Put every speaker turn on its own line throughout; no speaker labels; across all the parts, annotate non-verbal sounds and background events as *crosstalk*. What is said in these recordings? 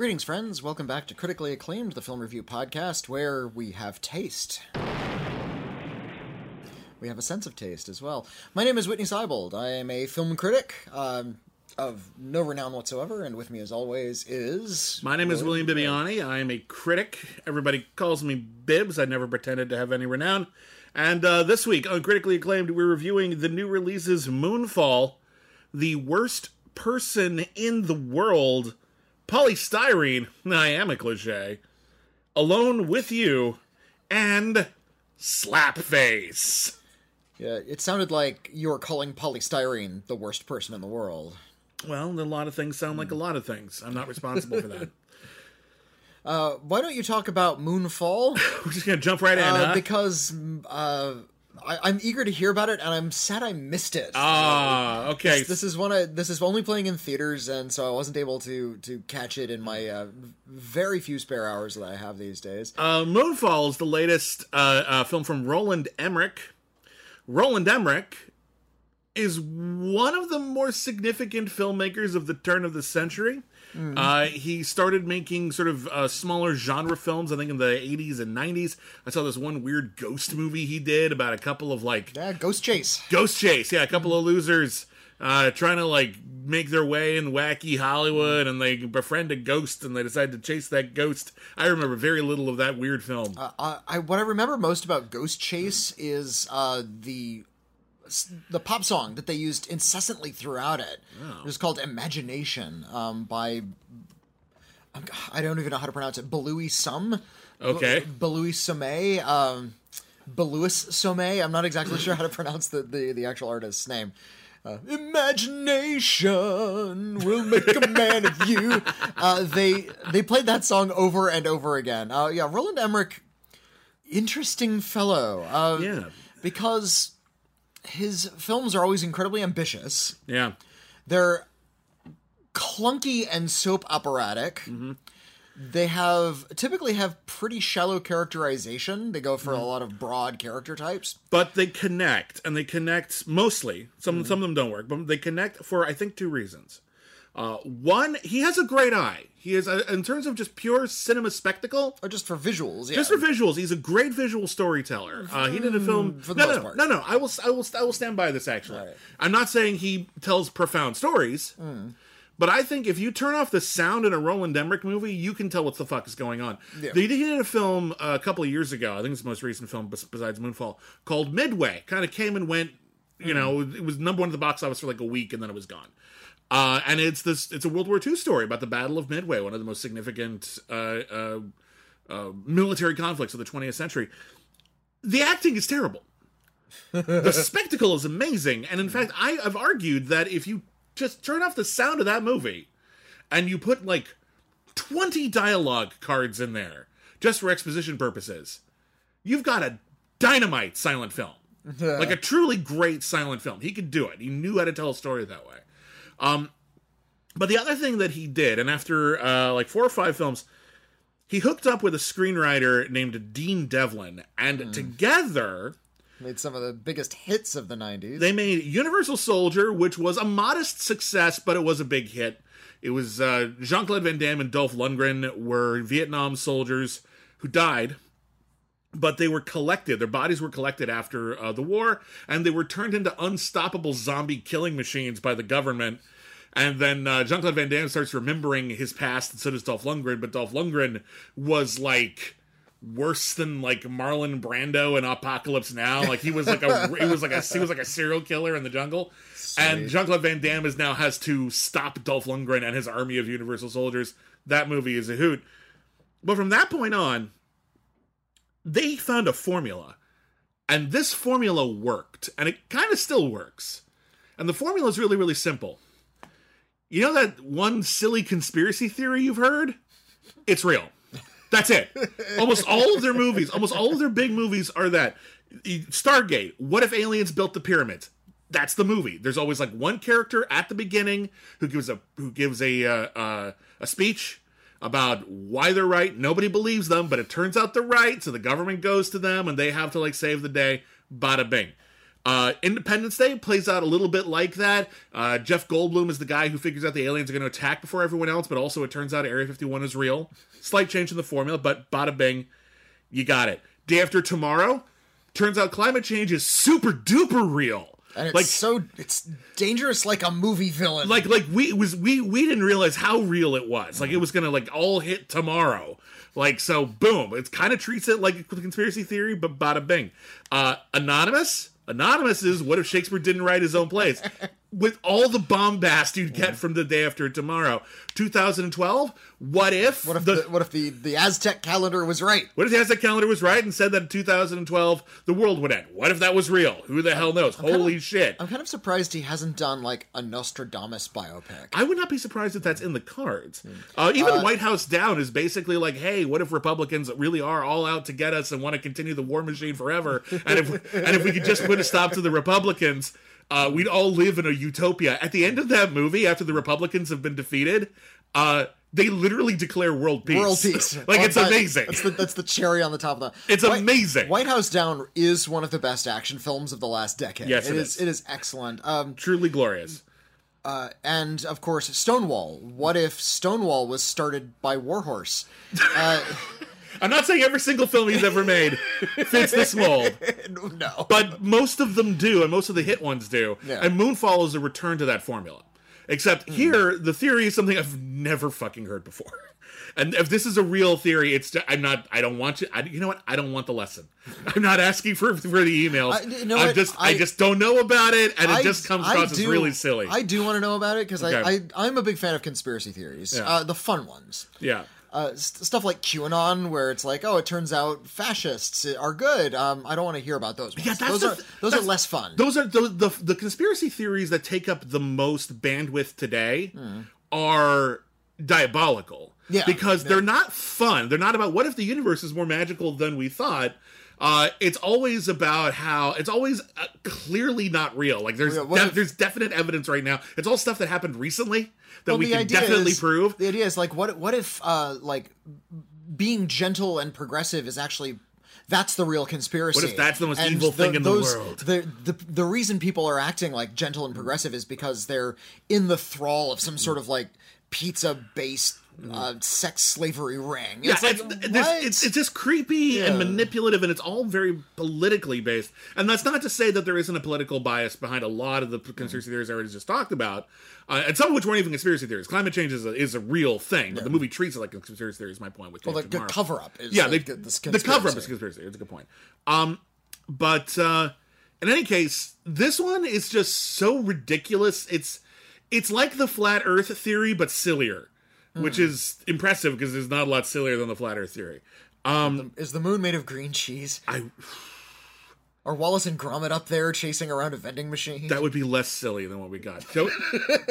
Greetings, friends. Welcome back to Critically Acclaimed, the film review podcast, where we have taste. We have a sense of taste as well. My name is Whitney Seibold. I am a film critic um, of no renown whatsoever, and with me, as always, is.
My name is William Bibbiani. I am a critic. Everybody calls me Bibbs. I never pretended to have any renown. And uh, this week on Critically Acclaimed, we're reviewing the new releases Moonfall, the worst person in the world, polystyrene. I am a cliche. Alone with you, and Slapface.
Yeah, it sounded like you were calling polystyrene the worst person in the world.
Well, a lot of things sound like a lot of things. I'm not responsible for that. *laughs*
Uh, why don't you talk about Moonfall? *laughs*
We're just gonna jump right in,
Uh,
huh?
because uh, I, I'm eager to hear about it, and I'm sad I missed it.
Ah, okay.
this is one. I, this is only playing in theaters, and so I wasn't able to to catch it in my uh, very few spare hours that I have these days.
Uh, Moonfall is the latest uh, uh, film from Roland Emmerich. Roland Emmerich is one of the more significant filmmakers of the turn of the century. Uh, he started making sort of uh, smaller genre films, I think, in the 80s and 90s. I saw this one weird ghost movie he did about a couple of like
Yeah, Ghost Chase.
Ghost Chase, yeah, a couple of losers uh, trying to like make their way in wacky Hollywood, and they befriend a ghost, and they decide to chase that ghost. I remember very little of that weird film.
Uh, I what I remember most about Ghost Chase is uh, the the pop song that they used incessantly throughout it. It was called "Imagination" um, by I'm- don't even know how to pronounce it. Belouis Some.
Okay.
Belouis Sommet. Um, Belouis Sommet. I'm not exactly sure how to pronounce the, the, the actual artist's name. Uh, Imagination will make a man of you. Uh, they they played that song over and over again. Uh, yeah, Roland Emmerich, interesting fellow. Uh,
Yeah.
because his films are always incredibly ambitious.
Yeah.
They're clunky and soap operatic. Mm-hmm. They have typically have pretty shallow characterization. They go for a lot of broad character types.
But they connect, and they connect mostly. Some mm-hmm. some of them don't work, but they connect for I think two reasons. Uh, one, he has a great eye. He is, uh, in terms of just pure cinema spectacle,
Or just for visuals, yeah.
just for visuals, he's a great visual storyteller. Uh, he did a film
for the
no,
most
no,
part.
No, no, I will, I will, I will stand by this. Actually,
Right.
I'm not saying he tells profound stories, but I think if you turn off the sound in a Roland Emmerich movie, you can tell what the fuck is going on.
Yeah.
They did a film uh, a couple of years ago. I think it's the most recent film besides Moonfall called Midway. Kind of came and went. You know, it was number one at the box office for like a week, and then it was gone. Uh, and it's this it's a World War II story about the Battle of Midway, one of the most significant uh, uh, uh, military conflicts of the 20th century. The acting is terrible. the *laughs* spectacle is amazing, and in fact, I have argued that if you just turn off the sound of that movie and you put like 20 dialogue cards in there just for exposition purposes, you've got a dynamite silent film. *laughs* like a truly great silent film. He could do it. He knew how to tell a story that way. Um, but the other thing that he did, and after uh, like four or five films, he hooked up with a screenwriter named Dean Devlin, and together
Made some of the biggest hits of the 90s.
they made Universal Soldier, which was a modest success, but it was a big hit. It was uh, Jean Claude Van Damme and Dolph Lundgren were Vietnam soldiers who died, but they were collected. Their bodies were collected after uh, the war, and they were turned into unstoppable zombie killing machines by the government. And then uh, Jean Claude Van Damme starts remembering his past, and so does Dolph Lundgren. But Dolph Lundgren was like worse than like Marlon Brando in Apocalypse Now. Like he was like a *laughs* he was like a he was like a serial killer in the jungle. And Jean Claude Van Damme is now has to stop Dolph Lundgren and his army of Universal soldiers. That movie is a hoot. But from that point on, they found a formula. And this formula worked. And it kind of still works. And the formula is really, really simple. You know that one silly conspiracy theory you've heard? It's real. That's it. Almost all of their movies, almost all of their big movies are that. Stargate, what if aliens built the pyramids? That's the movie. There's always like one character at the beginning who gives a who gives a uh, uh, a speech about why they're right. Nobody believes them, but it turns out they're right. So the government goes to them and they have to like save the day. Bada bing. Uh, Independence Day plays out a little bit like that. Uh, Jeff Goldblum is the guy who figures out the aliens are going to attack before everyone else, but also it turns out Area 51 is real. Slight change in the formula, but bada bing, you got it. Day after tomorrow, turns out climate change is super duper real.
And it's
like
so it's dangerous like a movie villain.
like like we was we we didn't realize how real it was like it was gonna like all hit tomorrow like so boom it kind of treats it like a conspiracy theory but bada bing uh anonymous anonymous is what if shakespeare didn't write his own plays *laughs* with all the bombast you'd get from the day after tomorrow 2012 what if
what if
the,
the, what if the the Aztec calendar was right?
what if the Aztec calendar was right and said that in 2012 the world would end? What if that was real? Who the hell knows? Holy shit.
I'm kind of surprised he hasn't done like a Nostradamus biopic.
I would not be surprised if that's in the cards. Uh, even White House Down is basically like, hey, what if Republicans really are all out to get us and want to continue the war machine forever? And if and if we could just put a stop to the Republicans, uh, we'd all live in a utopia. At the end of that movie, after the Republicans have been defeated, uh, they literally declare world peace.
World peace. *laughs*
like
Oh,
it's
that-
amazing.
That's the, that's the cherry on the top of the.
It's amazing.
White House Down is one of the best action films of the last decade.
Yes, it
it is.
is.
It is excellent. Um,
Truly glorious.
Uh, and of course, Stonewall. What if Stonewall was started by Warhorse? Uh, *laughs*
I'm not saying every single film he's ever made fits this mold. *laughs*
no.
but most of them do, and most of the hit ones do.
Yeah.
And Moonfall is a return to that formula. Except here, the theory is something I've never fucking heard before. *laughs* And if this is a real theory, it's I'm not. I don't want you. I, you know what? I don't want the lesson. *laughs* I'm not asking for for the emails.
I- you know
I'm
what?
just. I,
I-
just don't know about it, and it just comes
I
across as really silly.
I do want to know about it because
Okay.
I, I I'm a big fan of conspiracy theories.
Yeah.
Uh, the fun ones.
yeah.
Uh, st- stuff like QAnon, where it's like, oh, it turns out fascists are good. Um, I don't want to hear about those. Ones.
Yeah,
those
the
are those are less fun.
Those are those, the the conspiracy theories that take up the most bandwidth today are diabolical.
Yeah,
because they're not fun. They're not about what if the universe is more magical than we thought. Uh, it's always about how it's always uh, clearly not real. Like there's
Yeah,
def-
if-
there's definite evidence right now. It's all stuff that happened recently that
Well,
we
the
can
idea
definitely
is-
prove.
The idea is like, what what if uh, like being gentle and progressive is actually that's the real conspiracy.
What if that's the most
And
evil thing in the world?
The, the the reason people are acting like gentle and progressive is because they're in the thrall of some sort of like pizza based uh, sex slavery ring.
Yeah,
It's like
it's,
what?
it's, it's just creepy and manipulative, and it's all very politically based. And that's not to say that there isn't a political bias behind a lot of the conspiracy theories I already just talked about, uh, and some of which weren't even conspiracy theories. Climate change is a, is a real thing, but the movie treats it like a conspiracy theory. Is my point with
well, the, the cover up is
Yeah,
the,
they, the cover up is
conspiracy.
conspiracy. It's a good point. Um, but uh, in any case, this one is just so ridiculous. It's it's like the flat Earth theory, but sillier, which
Hmm.
is impressive because there's not a lot sillier than the flat Earth theory. Um,
Is the moon made of green cheese?
I
Are Wallace and Gromit up there chasing around a vending machine?
that would be less silly than what we got. So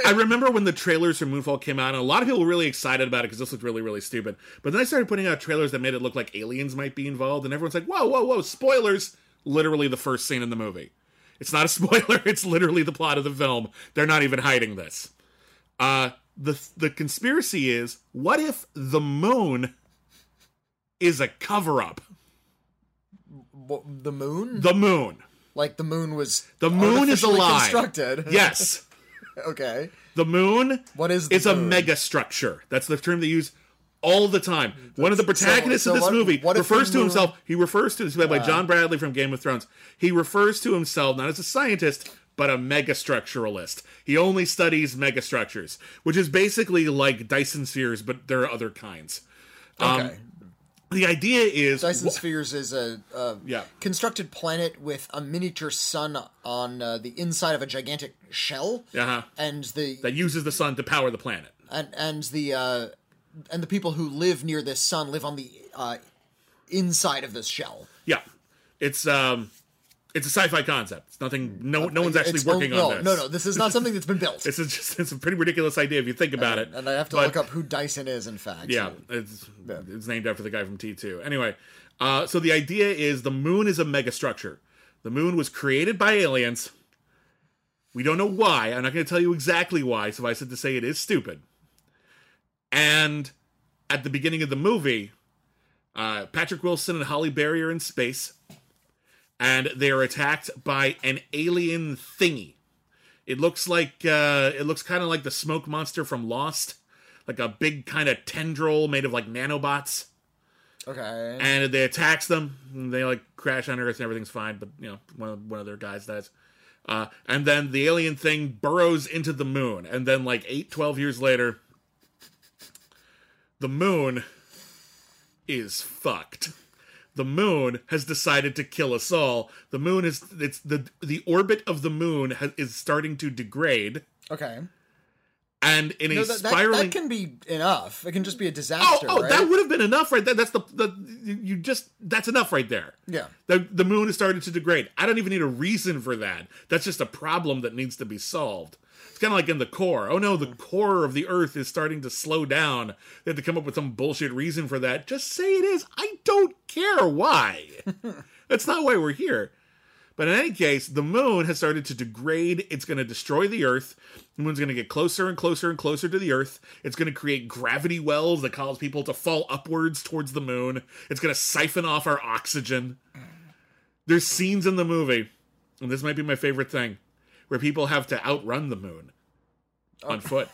I remember when the trailers for Moonfall came out, and a lot of people were really excited about it because this looked really, really stupid. But then I started putting out trailers that made it look like aliens might be involved, and everyone's like, "Whoa, whoa, whoa!" Spoilers! Literally the first scene in the movie. It's not a *laughs* spoiler. It's literally the plot of the film. They're not even hiding this. Uh, the the conspiracy is: what if the moon is a cover up?
The moon?
The moon.
like the moon was
The moon is a lie.
constructed. *laughs*
Yes.
okay.
The moon
What is the
it's a
moon?
mega structure. That's the term they use all the time. One of the protagonists
so
of this
what-
movie
what
refers to
moon-
himself. He refers to this by John Bradley from Game of Thrones. He refers to himself not as a scientist, but a megastructuralist. He only studies megastructures, which is basically like Dyson spheres, but there are other kinds. Um,
Okay.
The idea is
Dyson Spheres is a, a
Yeah.
constructed planet with a miniature sun on uh, the inside of a gigantic shell,
uh-huh,
and the
that uses the sun to power the planet.
and and the uh, and the people who live near this sun live on the uh, inside of this shell.
Yeah, it's um, it's a sci-fi concept. It's nothing. No, no one's actually
It's-
working
no,
on this.
No, no, this is not something that's been built. *laughs*
It's a, just it's a pretty ridiculous idea if you think about it.
and I have to
But,
look up who Dyson is. In fact,
Yeah, it's it's named after the guy from T two. Anyway, uh, so the idea is the moon is a megastructure. The moon was created by aliens. We don't know why. I'm not going to tell you exactly why. Suffice it to say, it is stupid. And at the beginning of the movie, uh, Patrick Wilson and Halle Berry are in space, and they are attacked by an alien thingy. It looks like uh, it looks kind of like the smoke monster from Lost, like a big kind of tendril made of like nanobots.
Okay.
And they attacks them. And they like crash on Earth and everything's fine, but you know one of, one of their guys dies. Uh, and then the alien thing burrows into the moon, and then like eight, 12 years later, the moon is fucked. The moon has decided to kill us all. The moon is it's the the orbit of the moon has, is starting to degrade,
okay.
and in
No,
a
that, that,
spiraling.
that can be enough. It can just be a
oh,
disaster,
oh, oh
right?
that would have been enough, right? That, that's the the you just that's enough right there.
Yeah.
The, the moon is starting to degrade. I don't even need a reason for that. That's just a problem that needs to be solved. It's kind of like in the core. Oh no, the mm. core of the Earth is starting to slow down. They have to come up with some bullshit reason for that. Just say it is. I don't care why. *laughs* That's not why we're here. But in any case, the moon has started to degrade. It's going to destroy the Earth. The moon's going to get closer and closer and closer to the Earth. It's going to create gravity wells that cause people to fall upwards towards the moon. It's going to siphon off our oxygen. There's scenes in the movie, and this might be my favorite thing, where people have to outrun the moon oh. on foot.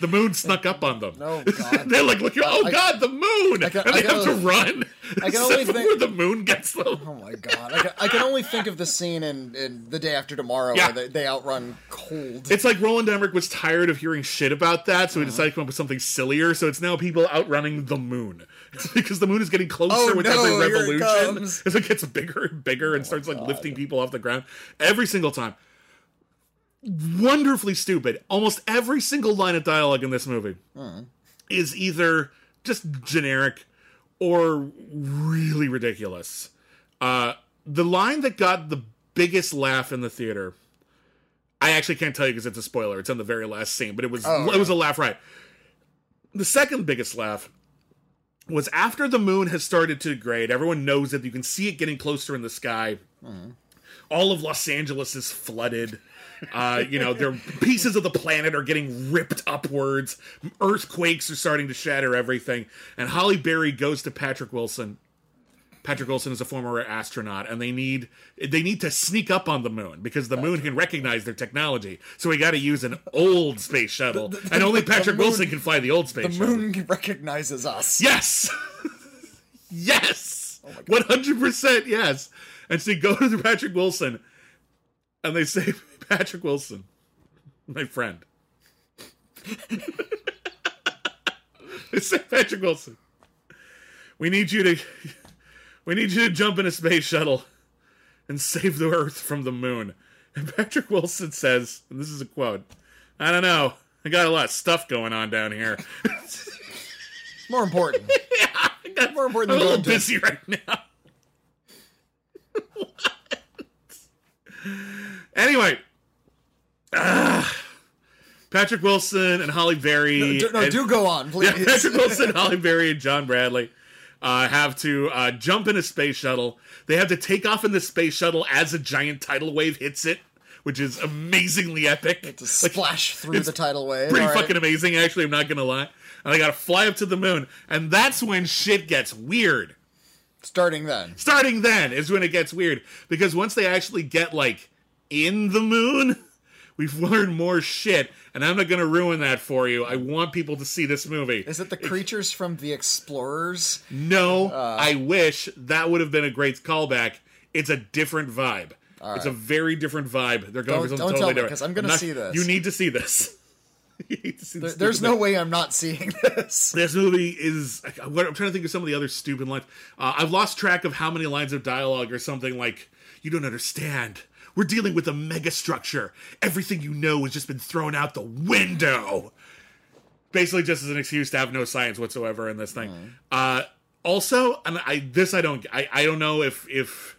the moon snuck up on them.
Oh, *laughs* God.
They're like, look, oh
I-
God, the moon!
I can-
and they have to run.
I can *laughs* only think-
where the moon gets them.
Oh my god! I can, I can only think of the scene in, in the day after tomorrow
Yeah.
where they, they outrun cold.
It's like Roland Emmerich was tired of hearing shit about that, so he uh-huh. decided to come up with something sillier. So it's now people outrunning the moon *laughs* because the moon is getting closer
Oh,
with
no,
every
it
revolution
comes.
as it gets bigger and bigger and oh, starts like lifting people off the ground every single time. Wonderfully stupid. Almost every single line of dialogue in this movie is either just generic or really ridiculous. Uh, the line that got the biggest laugh in the theater, I actually can't tell you because it's a spoiler. It's in the very last scene, but it was
Oh,
it was a laugh right. The second biggest laugh was after the moon has started to degrade. Everyone knows that you can see it getting closer in the sky. All of Los Angeles is flooded. Uh, you know, their pieces of the planet are getting ripped upwards. Earthquakes are starting to shatter everything. And Halle Berry goes to Patrick Wilson. Patrick Wilson is a former astronaut, and they need they need to sneak up on the moon because the moon can recognize their technology. So we got to use an old space shuttle, and only Patrick
moon-
Wilson can fly the old space
the
shuttle.
moon recognizes us.
Yes. *laughs* yes. One hundred percent yes. And so they go to the Patrick Wilson and they say, *laughs* Patrick Wilson, my friend. *laughs* they say, Patrick Wilson, we need you to we need you to jump in a space shuttle and save the Earth from the moon. And Patrick Wilson says, and this is a quote, I don't know. I got a lot of stuff going on down here. *laughs*
More important. Yeah, I got, more important
I'm a little busy right now. Anyway, ah, Patrick Wilson and Halle Berry.
Do, no,
and-
do go on, *laughs* please.
yeah, Patrick Wilson, *laughs* Halle Berry, and John Bradley uh, have to uh, jump in a space shuttle. They have to take off in the space shuttle as a giant tidal wave hits it, which is amazingly epic.
to splash through
it's
the tidal wave.
Pretty
all right.
fucking amazing, actually. I'm not gonna lie. And they gotta fly up to the moon, and that's when shit gets weird.
Starting then.
Starting then is when it gets weird because once they actually get like in the moon, *laughs* we've learned more shit, and I'm not gonna ruin that for you. I want people to see this movie.
Is it the creatures from the Explorers?
No,
Uh.
I wish that would have been a great callback. It's a different vibe. It's a very different vibe. They're going
Don't-
for something
don't tell
totally
me,
different.
'cause I'm gonna
not-
see this.
You need to see this. *laughs* *laughs* You need to see this
There's no way I'm not seeing this. *laughs*
This movie is. I'm trying to think of some of the other stupid lines. Uh, I've lost track of how many lines of dialogue or something like, "You don't understand. We're dealing with a megastructure. Everything you know has just been thrown out the window." Basically, just as an excuse to have no science whatsoever in this thing. Uh, also, and I this I don't I, I don't know if if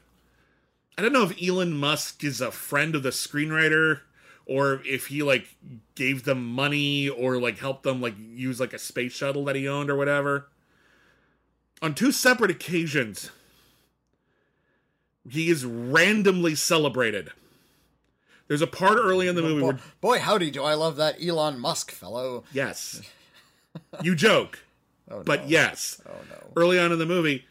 I don't know if Elon Musk is a friend of the screenwriter or if he like gave them money or like helped them like use like a space shuttle that he owned or whatever. On two separate occasions, he is randomly celebrated. There's a part early in the oh, movie
Boy,
where
boy, howdy, do I love that Elon Musk fellow.
Yes. *laughs* you joke.
Oh, but no.
yes.
Oh no.
Early on in the movie,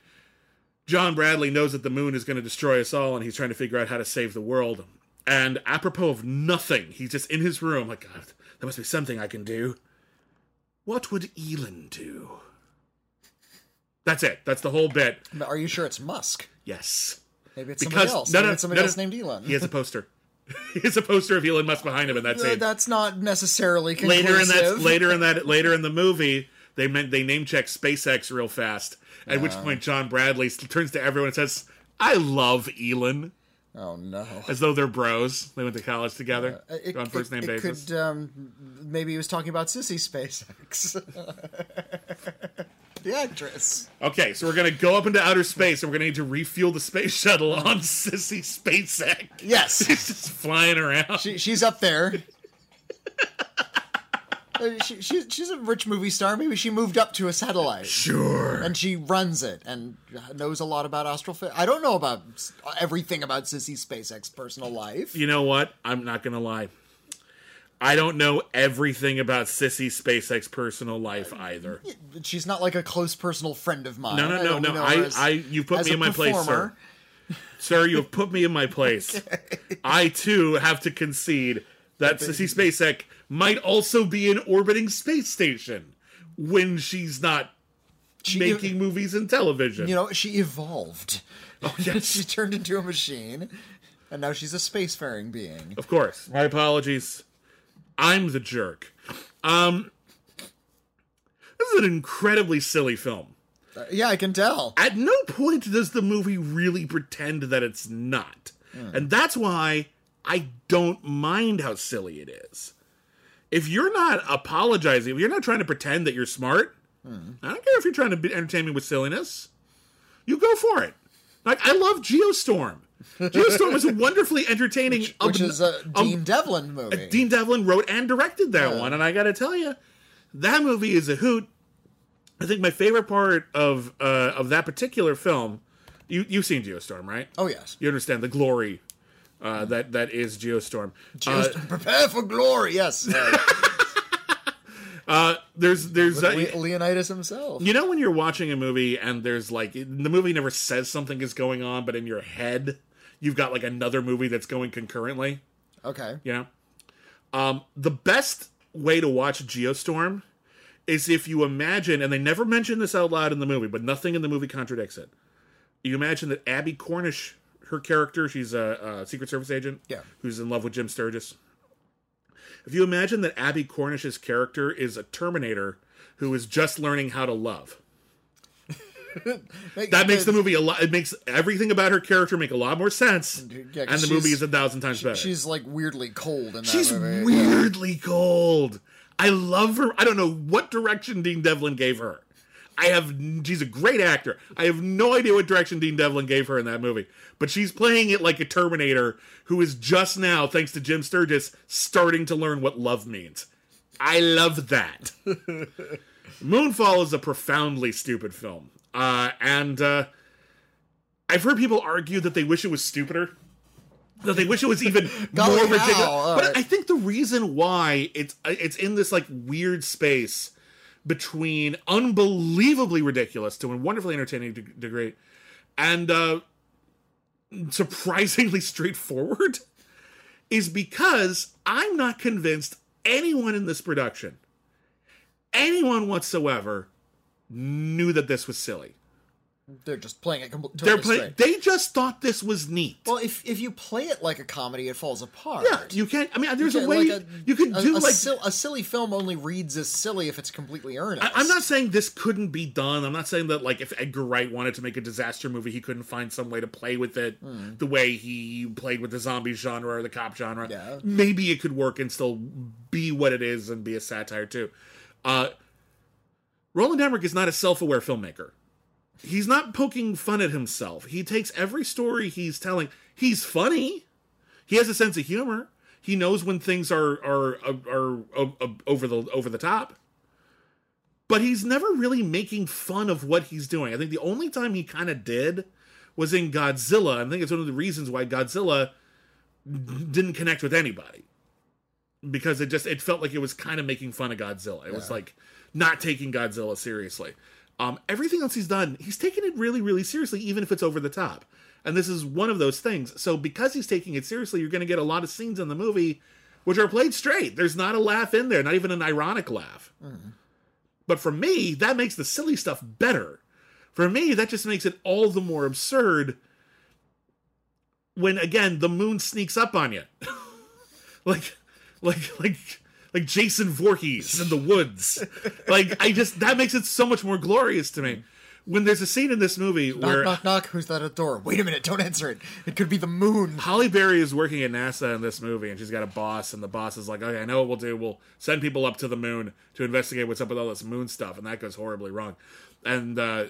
John Bradley knows that the moon is going to destroy us all, and he's trying to figure out how to save the world. And apropos of nothing, he's just in his room, like, God, there must be something I can do. What would Elon do? That's it. That's the whole bit.
Are you sure it's Musk?
Yes.
Maybe it's somebody
Because
else.
no,
Maybe
no,
it's somebody
no,
else named Elon.
He has a poster. *laughs* he has a poster of Elon Musk behind him in that scene.
That's not necessarily conclusive.
later in that later in that later in the movie they meant they name check SpaceX real fast. At which point John Bradley turns to everyone and says, "I love Elon,"
Oh no.
as though they're bros. They went to college together
Uh, It,
on first name basis.
could um, maybe he was talking about Sissy SpaceX, *laughs* the actress.
Okay, so we're gonna go up into outer space, and we're gonna need to refuel the space shuttle on *laughs* Sissy SpaceX.
Yes, *laughs*
she's just flying around.
she, she's up there. Uh, She, she, she's a rich movie star. Maybe she moved up to a satellite
sure.
and she runs it and knows a lot about astrophysics. I don't know about everything about Sissy SpaceX personal life.
You know what? I'm not gonna lie. I don't know everything about Sissy SpaceX personal life either.
She's not like a close personal friend of mine.
No, no, no, no. I,
as-
I, you put me in my place, *laughs* sir. Sir, you have put me in my place. I too have to concede that Sissy Spacek might also be an orbiting space station when she's not
She-
making movies and television.
You know, she evolved.
Oh, *laughs* yes.
she turned into a machine, and now she's a spacefaring being.
of course. My apologies. I'm the jerk. Um, this is an incredibly silly film.
Uh, yeah, I can tell.
at no point does the movie really pretend that it's not. And that's why I don't mind how silly it is. If you're not apologizing, if you're not trying to pretend that you're smart, I don't care if you're trying to be, entertain me with silliness. You go for it. Like I love Geostorm. Geostorm is a wonderfully entertaining,
Which is a
um,
Dean Devlin movie.
Dean Devlin wrote and directed that one, and I got to tell you, that movie is a hoot. I think my favorite part of uh, of that particular film, you you've seen Geostorm, right?
oh yes.
You understand the glory uh, that that is Geostorm. Uh,
prepare for glory. Yes. Uh, *laughs*
uh, there's there's uh,
Le- Leonidas himself.
you know when you're watching a movie and there's like the movie never says something is going on, but in your head you've got like another movie that's going concurrently.
Okay.
You know, um, the best way to watch Geostorm is if you imagine, and they never mention this out loud in the movie, but nothing in the movie contradicts it. You imagine that Abbie Cornish, her character, she's a, a Secret Service agent,
Yeah.
who's in love with Jim Sturgis. If you imagine that Abbie Cornish's character is a Terminator who is just learning how to love, *laughs* that makes the movie a lot. It makes everything about her character make a lot more sense,
Yeah,
and the movie is a thousand times better.
She's like weirdly cold in that
She's
movie.
weirdly cold. I love her. I don't know what direction Dean Devlin gave her. I have. She's a great actor. I have no idea what direction Dean Devlin gave her in that movie, but she's playing it like a Terminator who is just now, thanks to Jim Sturgis, starting to learn what love means. I love that. *laughs* Moonfall is a profoundly stupid film, uh, and uh, I've heard people argue that they wish it was stupider. That they wish it was even *laughs* more ridiculous.
All
But. I think the reason why it's it's in this like weird space between unbelievably ridiculous to a wonderfully entertaining de- degree and uh, surprisingly *laughs* straightforward is because I'm not convinced anyone in this production, anyone whatsoever, knew that this was silly.
They're just playing it completely
They're play- They just thought this was neat.
Well, if if you play it like a comedy, it falls apart.
yeah, you can't. I mean, there's a way
like
you could
a,
do
a,
like.
sil- a silly film only reads as silly if it's completely earnest.
I- I'm not saying this couldn't be done. I'm not saying that like if Edgar Wright wanted to make a disaster movie, he couldn't find some way to play with it the way he played with the zombie genre or the cop genre.
Yeah.
Maybe it could work and still be what it is and be a satire too. Uh, Roland Emmerich is not a self-aware filmmaker. He's not poking fun at himself. He takes every story he's telling. He's funny. He has a sense of humor. He knows when things are are are, are, are over the over the top but he's never really making fun of what he's doing. I think the only time he kind of did was in Godzilla. I think it's one of the reasons why Godzilla didn't connect with anybody because it just it felt like it was kind of making fun of Godzilla. It was like not taking Godzilla seriously. Um, everything else he's done, he's taken it really, really seriously, even if it's over the top. And this is one of those things. So because he's taking it seriously, you're going to get a lot of scenes in the movie which are played straight. There's not a laugh in there, not even an ironic laugh. But for me, that makes the silly stuff better. For me, that just makes it all the more absurd when again the moon sneaks up on you. *laughs* like like like like Jason Voorhees in the woods. *laughs* like I just that makes it so much more glorious to me. When there's a scene in this movie
Knock,
where
knock, knock. Who's that at the door? Wait a minute. Don't answer it. It could be the moon.
Halle Berry is working at NASA in this movie, and she's got a boss, and the boss is like, "Okay, I know what we'll do. We'll send people up to the moon to investigate what's up with all this moon stuff," and that goes horribly wrong. And uh,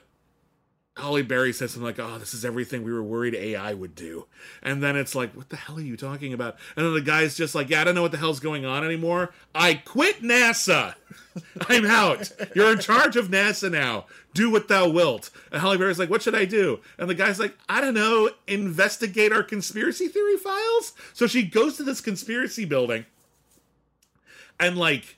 Halle Berry says something like, "Oh, this is everything we were worried AI would do," and then it's like, "What the hell are you talking about?" And then the guy's just like, "Yeah, I don't know what the hell's going on anymore. I quit NASA. *laughs* I'm out. You're in charge of NASA now. Do what thou wilt." And Halle Berry's like, "What should I do?" And the guy's like, "I don't know. Investigate our conspiracy theory files." So she goes to this conspiracy building, and like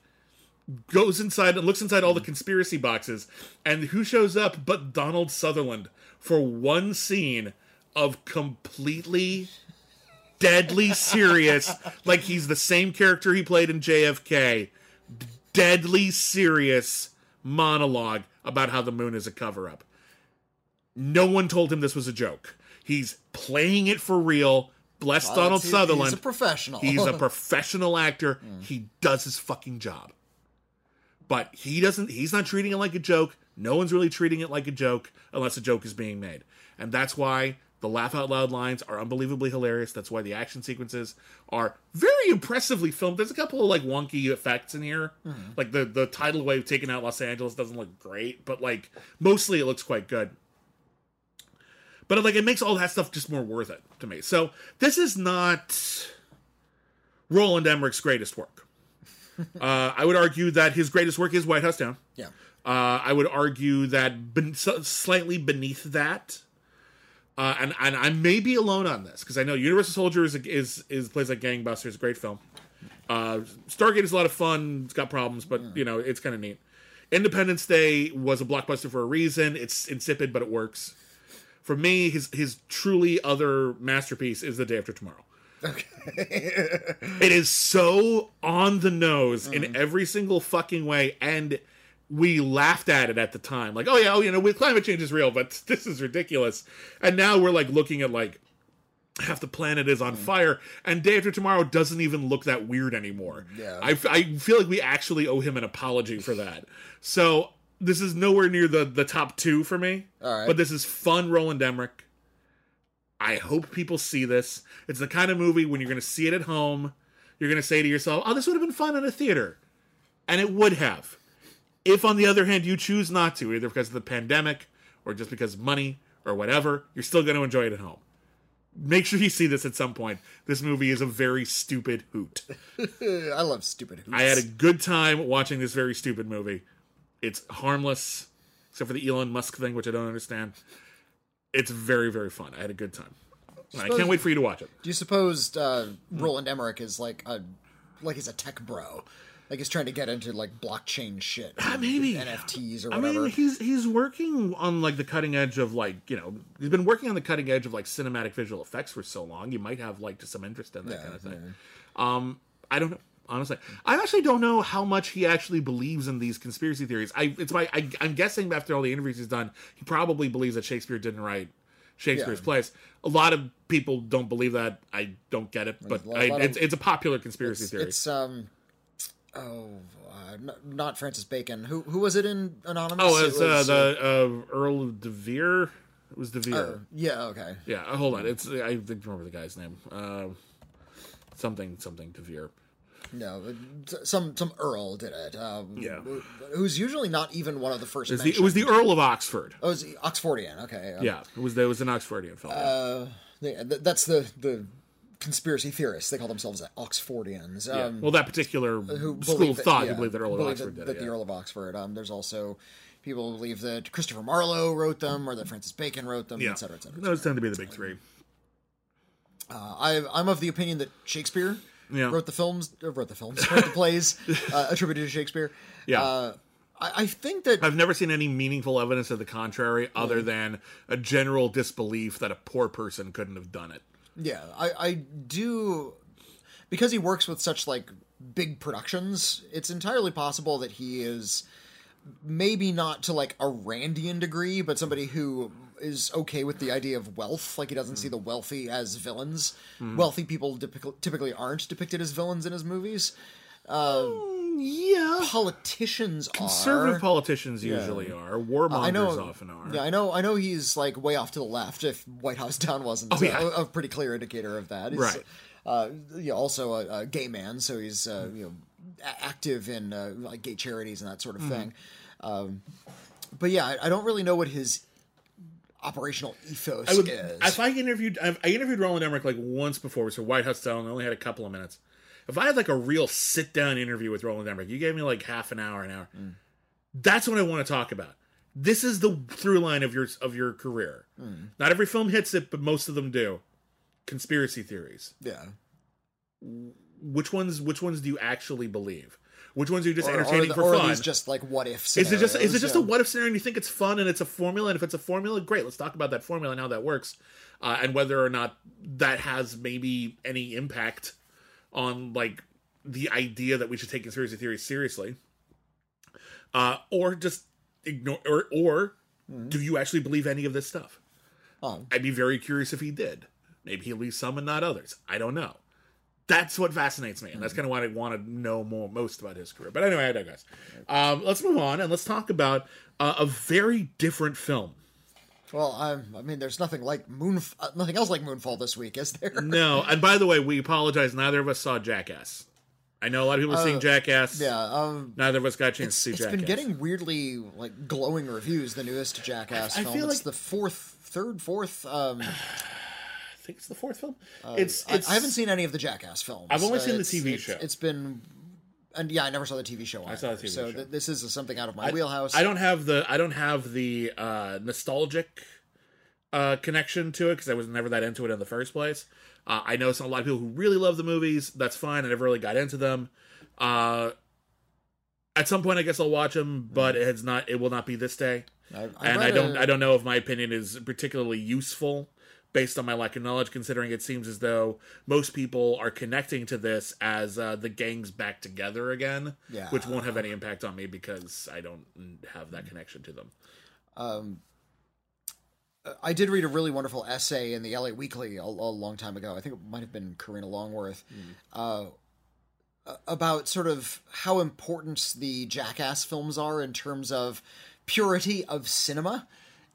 goes inside and looks inside all the hmm. conspiracy boxes, and who shows up but Donald Sutherland for one scene of completely deadly serious, *laughs* like he's the same character he played in JFK, deadly serious monologue about how the moon is a cover up. No one told him this was a joke. He's playing it for real. Bless Donald
He's-
Sutherland.
He's a professional.
He's a *laughs* professional actor. Hmm. He does his fucking job. But he doesn't he's not treating it like a joke. No one's really treating it like a joke unless a joke is being made. And that's why the laugh out loud lines are unbelievably hilarious. That's why the action sequences are very impressively filmed. There's a couple of like wonky effects in here. Mm-hmm. Like the the tidal wave taking out Los Angeles doesn't look great, but like mostly it looks quite good but like it makes all that stuff just more worth it to me. So this is not Roland Emmerich's greatest work. Uh, I would argue that his greatest work is White House Down.
yeah.
Uh, I would argue that ben- slightly beneath that, uh, and and I may be alone on this because I know Universal Soldier is is is plays like gangbusters, a great film. Uh, Stargate is a lot of fun. It's got problems, but you know it's kind of neat. Independence Day was a blockbuster for a reason. It's insipid, but it works. For me, his his truly other masterpiece is The Day After Tomorrow. *laughs* It is so on the nose in mm. every single fucking way, and we laughed at it at the time, like, oh yeah, oh you know, with climate change is real, but *laughs* this is ridiculous. And now we're like looking at like half the planet is on mm. fire, and Day After Tomorrow doesn't even look that weird anymore.
Yeah.
I, I feel like we actually owe him an apology for that. So this is nowhere near the the top two for me.
All right.
But this is fun, Roland Emmerich. I hope people see this. It's the kind of movie when you're going to see it at home, you're going to say to yourself, "Oh, this would have been fun in a theater," and it would have. If, on the other hand, you choose not to, either because of the pandemic or just because of money or whatever, you're still going to enjoy it at home. Make sure you see this at some point. This movie is a very stupid hoot. *laughs*
I love stupid hoots.
I had a good time watching this very stupid movie. It's harmless, except for the Elon Musk thing, which I don't understand. It's very, very fun. I had a good time. And I can't wait for you to watch it.
Do you suppose uh, Roland Emmerich is like a like he's a tech bro? Like he's trying to get into like blockchain shit,
Ah, maybe.
NFTs or whatever.
I mean, he's he's working on like the cutting edge of like you know he's been working on the cutting edge of like cinematic visual effects for so long. You might have like just some interest in that
Yeah,
kind of thing. Um, I don't know. Honestly, I actually don't know how much he actually believes in these conspiracy theories. I it's my I, I'm guessing after all the interviews he's done, he probably believes that Shakespeare didn't write Shakespeare's
Yeah.
plays. A lot of people don't believe that. I don't get it, but I,
of-
it's it's a popular conspiracy
it's,
theory.
it's um oh uh, not Francis Bacon. Who who was it in Anonymous?
oh,
It
it's uh,
was,
the uh, Earl of De Vere. It was de Vere.
Uh, yeah okay.
Yeah, uh, hold on. It's I don't remember the guy's name. Uh, something something de Vere.
No, uh, some some Earl did it. Um,
Yeah.
who's usually not even one of the first.
It's the, it was the Earl of Oxford.
Oh, it was the Oxfordian. Okay. um,
Yeah, it was there was an Oxfordian film.
Uh, yeah, that's the the conspiracy theorists. They call themselves Oxfordians.
Yeah.
Um,
well, that particular
who
school of thought
yeah,
who believed that Earl of
believe
Oxford
that,
did
that
it.
the
yeah.
Earl of Oxford. Um, there's also people believe that Christopher Marlowe wrote them, or that Francis Bacon wrote them,
yeah.
et cetera, et
Those tend to be the big three.
Uh, I, I'm of the opinion that Shakespeare
Yeah.
wrote the films, uh, wrote the films, wrote the plays *laughs* uh, attributed to Shakespeare.
Yeah.
Uh, I, I think that
I've never seen any meaningful evidence to the contrary, other than a general disbelief that a poor person couldn't have done it.
Yeah, I, I do because he works with such like big productions. It's entirely possible that he is maybe not to like a Randian degree, but somebody who is okay with the idea of wealth. Like he doesn't see the wealthy as villains. Wealthy people typically, typically aren't depicted as villains in his movies.
Yeah,
Politicians
conservative
are.
politicians usually are. Warmongers
I know.
often are.
Yeah, I know. I know he's like way off to the left. If White House Down wasn't
yeah.
a, a pretty clear indicator of that, He's,
Right.
Uh, yeah, also a, a gay man, so he's uh, you know active in uh, like gay charities and that sort of thing. Um, but yeah, I, I don't really know what his operational ethos
I would,
is.
if I interviewed, I've, I interviewed Roland Emmerich like once before. So White House Down, I only had a couple of minutes. If I had like a real sit down interview with Roland Emmerich, you gave me like half an hour, an hour.
Mm.
That's what I want to talk about. This is the through line of your of your career.
Mm.
Not every film hits it, but most of them do. Conspiracy theories.
yeah,
Which ones? Which ones do you actually believe? Which ones are you just
or, or,
entertaining
the-
for
or
fun?
these just like what if?
Is it just is it just
yeah.
a what if scenario and you think it's fun and it's a formula and if it's a formula great let's talk about that formula and how that works uh, and whether or not that has maybe any impact on like the idea that we should take conspiracy theories seriously uh, or just ignore or or do you actually believe any of this stuff
Oh.
I'd be very curious if he did maybe he believes some and not others I don't know that's what fascinates me, and that's kind of what I want to know more most about his career. But anyway, I digress. Um, let's move on and let's talk about uh, a very different film.
Well, I'm, I mean, there's nothing like moon, uh, nothing else like Moonfall this week, is there? *laughs*
No, and by the way, we apologize. Neither of us saw Jackass. I know a lot of people are seeing Jackass.
Yeah, um,
Neither of us got a chance to see
it's
Jackass.
It's been getting weirdly like glowing reviews. The newest Jackass
I- I
film.
feel
it's
like-
the fourth, third, fourth. Um, *sighs* *sighs* *sighs*
think it's the fourth film. it's,
I,
it's
I haven't seen any of the Jackass films.
I've only
Uh,
seen the
it's-
TV
it's-
show.
It's been, and yeah, I never saw the TV show. Either,
saw the TV
so
show.
th- this is something out of my wheelhouse.
I don't have the I don't have the uh, nostalgic uh, connection to it because I was never that into it in the first place. Uh, I know some, a lot of people who really love the movies. That's fine. I never really got into them. Uh, at some point, I guess I'll watch them, but it's not. It will not be this day,
I,
and I don't.
a-
I don't know if my opinion is particularly useful based on my lack of knowledge. Considering it seems as though most people are connecting to this as uh, the gang's back together again,
Yeah.
which won't have any impact on me because I don't have that connection to them.
I did read a really wonderful essay in the LA Weekly a, a long time ago. I think it might have been Karina Longworth. Uh, about sort of how important the Jackass films are in terms of purity of cinema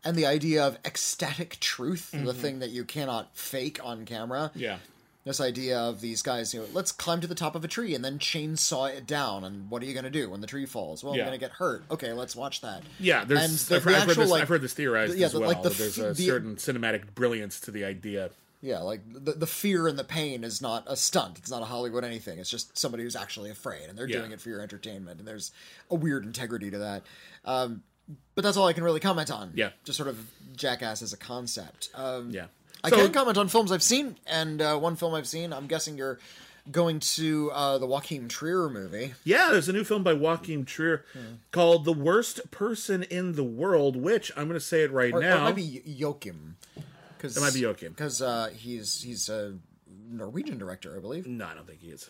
and the idea of ecstatic truth, the thing that you cannot fake on camera.
Yeah.
This idea of these guys, you know, let's climb to the top of a tree and then chainsaw it down. And what are you going to do when the tree falls? Well,
Yeah.
I'm going to get hurt. Okay, let's watch that.
Yeah, there's
And the-
I've,
the
I've heard
actual,
this,
like-
I've heard this theorized
yeah,
as well.
like the
there's a
the-
certain cinematic brilliance to the idea.
Yeah, like the, the fear and the pain is not a stunt. It's not a Hollywood anything. It's just somebody who's actually afraid, and they're
Yeah.
doing it for your entertainment. And there's a weird integrity to that. Um, but that's all I can really comment on.
Yeah.
just sort of Jackass as a concept. Um,
Yeah.
I
So-
can comment on films I've seen, and uh, one film I've seen. I'm guessing you're going to uh, the Joachim Trier movie.
Yeah, there's a new film by Joachim Trier called "The Worst Person in the World," which I'm going to say it right
Or, or
now.
it might be Joachim. Cause,
It might be Joachim.
because uh, he's he's a Norwegian director, I believe.
No, I don't think he is.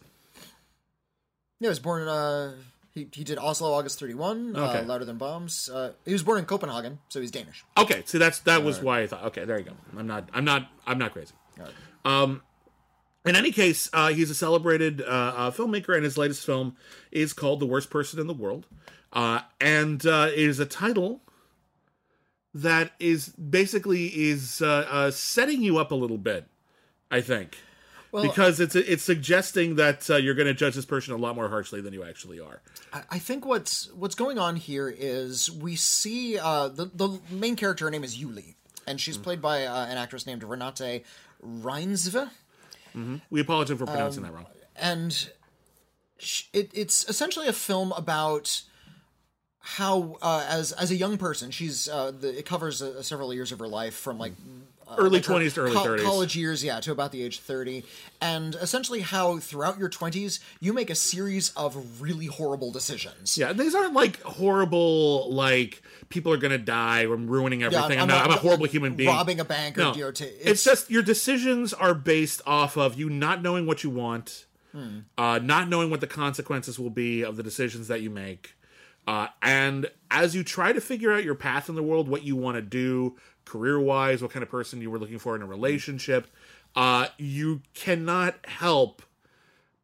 Yeah, he was born in uh he, he did Oslo August 31,
Okay.
uh, Louder Than Bombs. Uh, he was born in Copenhagen, so he's Danish.
Okay, so that's that was why I thought. Okay, there you go. I'm not. I'm not. I'm not crazy. Um, in any case, uh, he's a celebrated uh, uh, filmmaker, and his latest film is called "The Worst Person in the World," uh, and uh, it is a title that is basically is uh, uh, setting you up a little bit. I think.
Well,
because it's it's suggesting that uh, you're going to judge this person a lot more harshly than you actually are.
I, think what's what's going on here is we see uh, the the main character. Her name is Yuli, and she's played by uh, an actress named Renate Reinsve.
We apologize for pronouncing that wrong.
and sh- it, it's essentially a film about how uh, as as a young person she's uh, the, it covers uh, several years of her life from like
Early
like
20s to early 30s.
college years, yeah, to about the age thirty, and essentially how throughout your twenties you make a series of really horrible decisions.
Yeah, these aren't like horrible, like people are gonna die. I'm ruining everything. I'm,
I'm
not, I'm a horrible human being.
robbing a bank or
No,
know, to-
it's, just your decisions are based off of you not knowing what you want,
Hmm.
uh, not knowing what the consequences will be of the decisions that you make, uh, and as you try to figure out your path in the world, what you want to do career wise, what kind of person you were looking for in a relationship, uh, you cannot help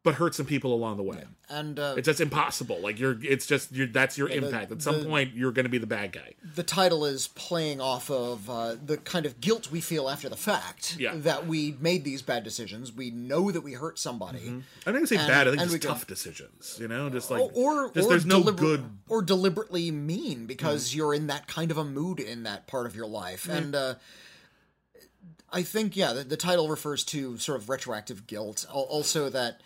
but hurt some people along the way.
and uh,
It's just impossible. Like you're, it's just you're, that's your impact. At some
the-
point, you're going to be the bad guy.
the title is playing off of uh, the kind of guilt we feel after the fact
Yeah.
that we made these bad decisions. We know that we hurt somebody,
I don't even say
And-
bad. I think it's tough decisions. You know, just like
or or,
just
or
there's no
deliber-
good.
or deliberately mean because
Mm-hmm.
you're in that kind of a mood in that part of your life, and uh, I think yeah, the, the title refers to sort of retroactive guilt. Also that.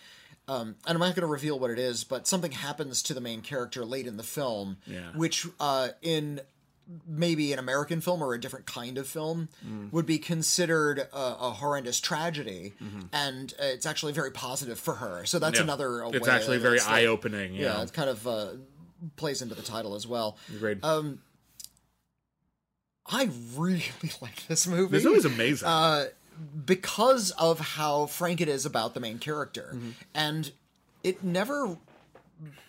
Um, and I'm not going to reveal what it is, but something happens to the main character late in the film,
Yeah.
which uh, in maybe an American film or a different kind of film
Mm.
would be considered a, a horrendous tragedy,
Mm-hmm.
and uh, it's actually very positive for her. So that's
Yeah.
another.
It's
way
actually very eye opening.
yeah,
Yeah,
it kind of uh, plays into the title as well.
great.
Um, I really *laughs* like this movie.
this movie's amazing.
uh, because of how frank it is about the main character,
Mm-hmm.
and it never,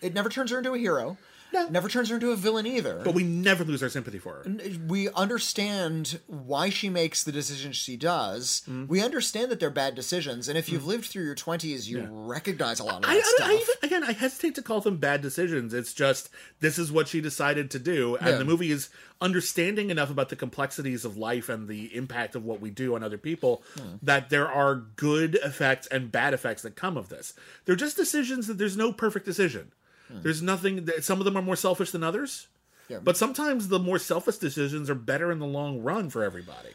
it never turns her into a hero.
No.
Never turns her into a villain either.
but we never lose our sympathy for her.
we understand why she makes the decisions she does.
Mm-hmm.
We understand that they're bad decisions, and if you've lived through your twenties, you recognize a lot of that
I, I,
stuff.
I even, again, I hesitate to call them bad decisions. It's just this is what she decided to do, and
Yeah.
the movie is understanding enough about the complexities of life and the impact of what we do on other people
Hmm.
that there are good effects and bad effects that come of this. They're just decisions that there's no perfect decision. Hmm. There's nothing. That, some of them are more selfish than others.
Yeah.
But sometimes the more selfish decisions are better in the long run for everybody.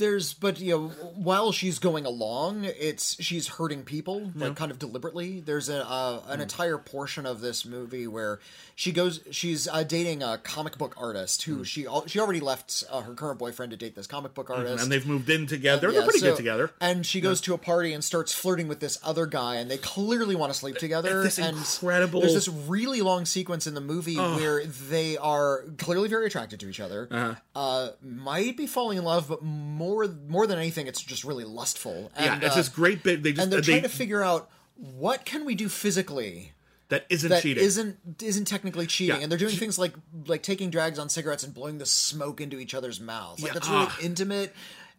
There's but you know while she's going along it's she's hurting people like kind of deliberately there's a uh,
Hmm.
an entire portion of this movie where she goes she's uh, dating a comic book artist
Hmm.
who she al- she already left uh, her current boyfriend to date this comic book artist
And they've moved in together.
Yeah,
They're pretty
so-
good together.
And she goes to a party and starts flirting with this other guy, and they clearly want to sleep together.
This
and
incredible-
There's this really long sequence in the movie where they are clearly very attracted to each other.
Uh-huh.
uh might be falling in love, but more more than anything, it's just really lustful.
yeah, it's
uh,
this great bit. They just
and they're
they,
trying to figure out what can we do physically
that isn't
that
cheating.
not isn't technically cheating,
Yeah.
and they're doing things like like taking drags on cigarettes and blowing the smoke into each other's mouths. Like
Yeah,
that's really
ah.
intimate.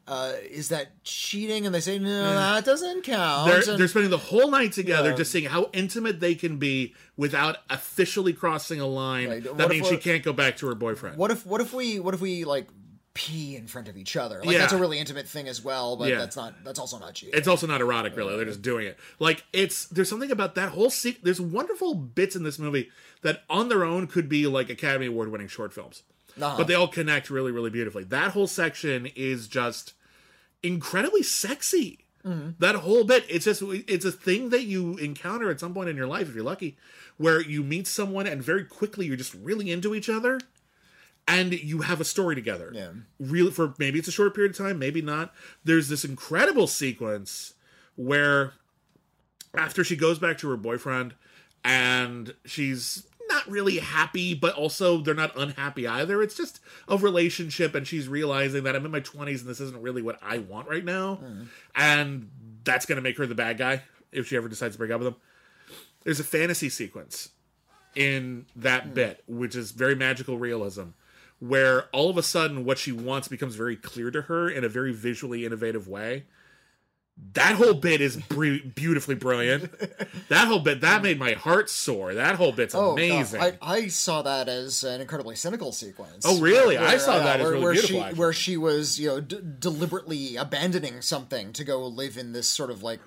Uh, is that cheating? And they say no, that doesn't count.
They're,
And-
they're spending the whole night together
Yeah.
just seeing how intimate they can be without officially crossing a line.
Right.
That means she can't go back to her boyfriend.
what if what if we what if we like pee in front of each other? Like
Yeah.
that's a really intimate thing as well, but
Yeah.
that's not that's also not cheating.
It's also not erotic, really. They're just doing it. Like it's there's something about that whole se- There's wonderful bits in this movie that on their own could be like Academy Award winning short films,
Uh-huh.
but they all connect really, really beautifully. That whole section is just incredibly sexy. That whole bit, it's just it's a thing that you encounter at some point in your life if you're lucky, where you meet someone and very quickly you're just really into each other, and you have a story together.
Yeah.
Really, for maybe it's a short period of time, maybe not. There's this incredible sequence where after she goes back to her boyfriend and she's not really happy, but also they're not unhappy either. It's just a relationship, and she's realizing that I'm in my 20s and this isn't really what I want right now. Hmm. And that's going to make her the bad guy if she ever decides to break up with him. There's a fantasy sequence in that hmm. bit, which is very magical realism, where all of a sudden what she wants becomes very clear to her in a very visually innovative way. That whole bit is br- beautifully brilliant. that whole bit that made my heart soar. That whole bit's
Oh,
amazing.
I, I saw that as an incredibly cynical sequence.
Oh, really? I saw
uh,
that as
where,
really
where
beautiful,
She,
actually.
where she was, you know, d- deliberately abandoning something to go live in this sort of like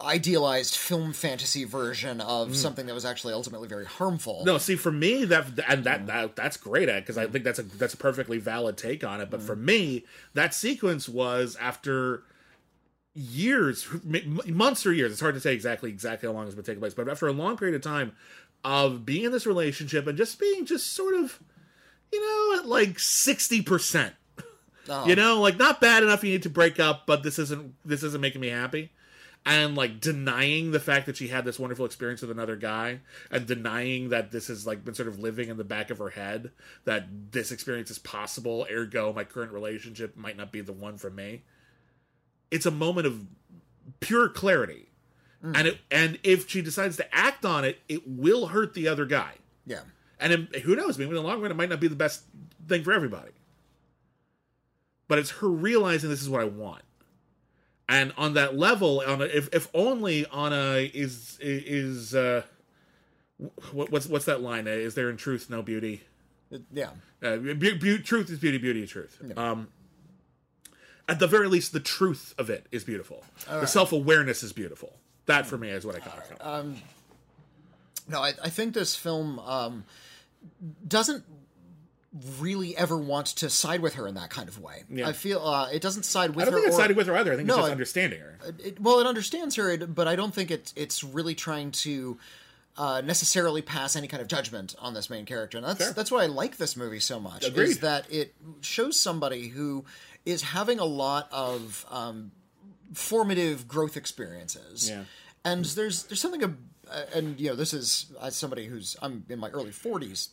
idealized film fantasy version of something that was actually ultimately very harmful.
Mm. no, see, for me, that and that, that that's great at because I think that's a that's a perfectly valid take on it. But for me, that sequence was after years, months or years. It's hard to say exactly exactly how long it's been taking place, but after a long period of time of being in this relationship and just being just sort of, you know, at like sixty percent. You know, like not bad enough you need to break up, but this isn't this isn't making me happy. And like denying the fact that she had this wonderful experience with another guy, and denying that this has like been sort of living in the back of her head that this experience is possible. Ergo, my current relationship might not be the one for me. It's a moment of pure clarity, mm. and it and if she decides to act on it, it will hurt the other guy.
Yeah.
And it, who knows? Maybe in the long run, it might not be the best thing for everybody. But it's her realizing this is what I want, and on that level, on a, if if only on a is is uh, what, what's what's that line? Is there in truth no beauty?
Yeah.
Uh, bu- bu- truth is beauty, beauty is truth. Um, at the very least, the truth of it is beautiful. the self awareness is beautiful. That for me is what I got from. it.
No, I, I think this film um, doesn't really ever want to side with her in that kind of way.
Yeah.
I feel uh, it doesn't side with
I don't
her.
think it's
or-
siding with her either. I think
No,
it's just understanding her.
it, well, it understands her, but I don't think it's it's really trying to uh, necessarily pass any kind of judgment on this main character. And that's
Fair.
that's why I like this movie so much.
Agreed.
Is that it shows somebody who is having a lot of um, formative growth experiences.
Yeah.
And there's there's something. uh, and you know, this is as somebody who's I'm in my early 40s.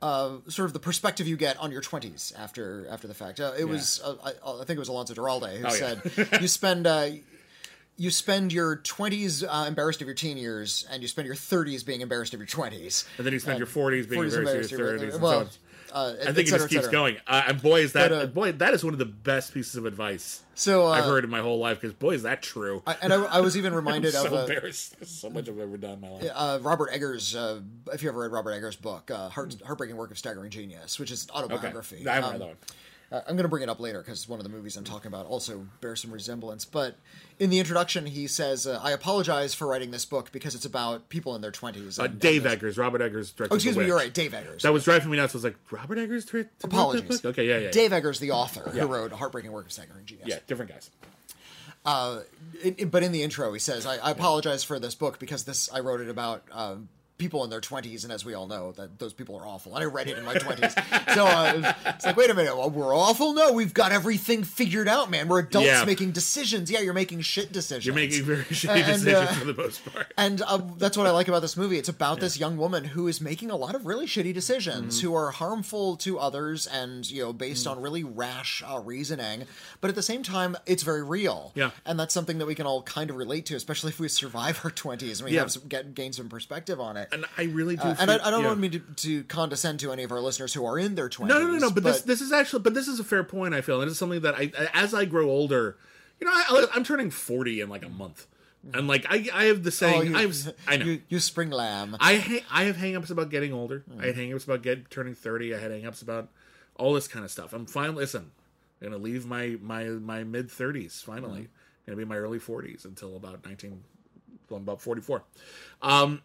Uh, sort of the perspective you get on your 20s after after the fact. Uh, it was uh, I, I think it was Alonso Duralde who
Oh, yeah.
said *laughs* you spend uh, you spend your 20s uh, embarrassed of your teen years and you spend your 30s being embarrassed of your 20s.
And then you spend your 40s being
40s
embarrassed of your 30s.
of
and
well,
so.
Uh,
I think it just keeps going. Uh, and boy, is that
But, uh,
boy that is one of the best pieces of advice
So uh,
I've heard in my whole life. Because boy, is that true.
I, and I, I was even *laughs* reminded
I'm
of
so
uh,
embarrassed. So much I've ever done in my life.
uh, Robert Eggers. Uh, if you ever read Robert Eggers' book, uh, Heart, "Heartbreaking Work of Staggering Genius," which is an
Okay,
autobiography.
I haven't
Um,
read that one.
Uh, I'm going to bring it up later because one of the movies I'm talking about also bears some resemblance. But in the introduction, he says, uh, "I apologize for writing this book because it's about people in their 20s."
Uh,
and-
Dave
and-
Eggers, Robert Eggers directed
Oh, excuse me, you're right, Dave Eggers.
That was driving me nuts. I was like, Robert Eggers directed
Apologies.
Okay, yeah, yeah,
Dave Eggers, the author who wrote a "Heartbreaking Work of Staggering Genius."
yeah, different guys.
It- it- but in the intro, he says, I, "I apologize for this book because this I wrote it about." Um, People in their twenties, and as we all know, that those people are awful. And I read it in my twenties, so uh, it's like, wait a minute, well, we're awful. No, we've got everything figured out, man. We're adults
Yeah.
making decisions. Yeah, you're making shit decisions.
You're making very shitty
And,
decisions
uh,
for the most part.
And uh, that's what I like about this movie. It's about this young woman who is making a lot of really shitty decisions,
Mm-hmm.
who are harmful to others, and you know, based
Mm.
on really rash uh, reasoning. But at the same time, it's very real.
Yeah.
and that's something that we can all kind of relate to, especially if we survive our twenties and we
Yeah.
have some, get gain some perspective on it.
And I really do.
Uh, and I, I don't
yeah.
want me to, to condescend to any of our listeners who are in their twenties.
No, no, no, no. But, this this is actually, but this is a fair point. I feel, and it's something that I, as I grow older, you know, I, I'm turning forty in like a month, and like I, I have the
oh,
saying.
you,
I have, I know.
you, you spring lamb.
I ha- I have hangups about getting older. I had hangups about get turning thirty. I had hangups about all this kind of stuff. I'm fine. Listen, I'm gonna leave my my my mid thirties. Finally, gonna be my early forties until about nineteen. Well, I'm about forty four. Um,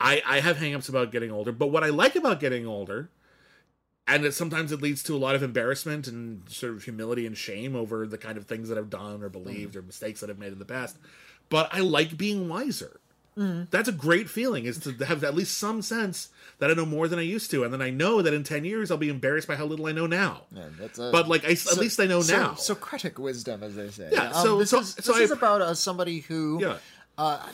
I I have hangups about getting older, but what I like about getting older. And that sometimes it leads to a lot of embarrassment and sort of humility and shame over the kind of things that I've done or believed or mistakes that I've made in the past. But I like being wiser that's a great feeling is to have at least some sense that I know more than I used to, and then I know that in ten years I'll be embarrassed by how little I know now.
Yeah, a-
But like, I, at least I know
so,
now.
Socratic wisdom, as they say.
Yeah,
Um,
so-
this
so-
is,
so
this is about uh, somebody who
Yeah.
Uh,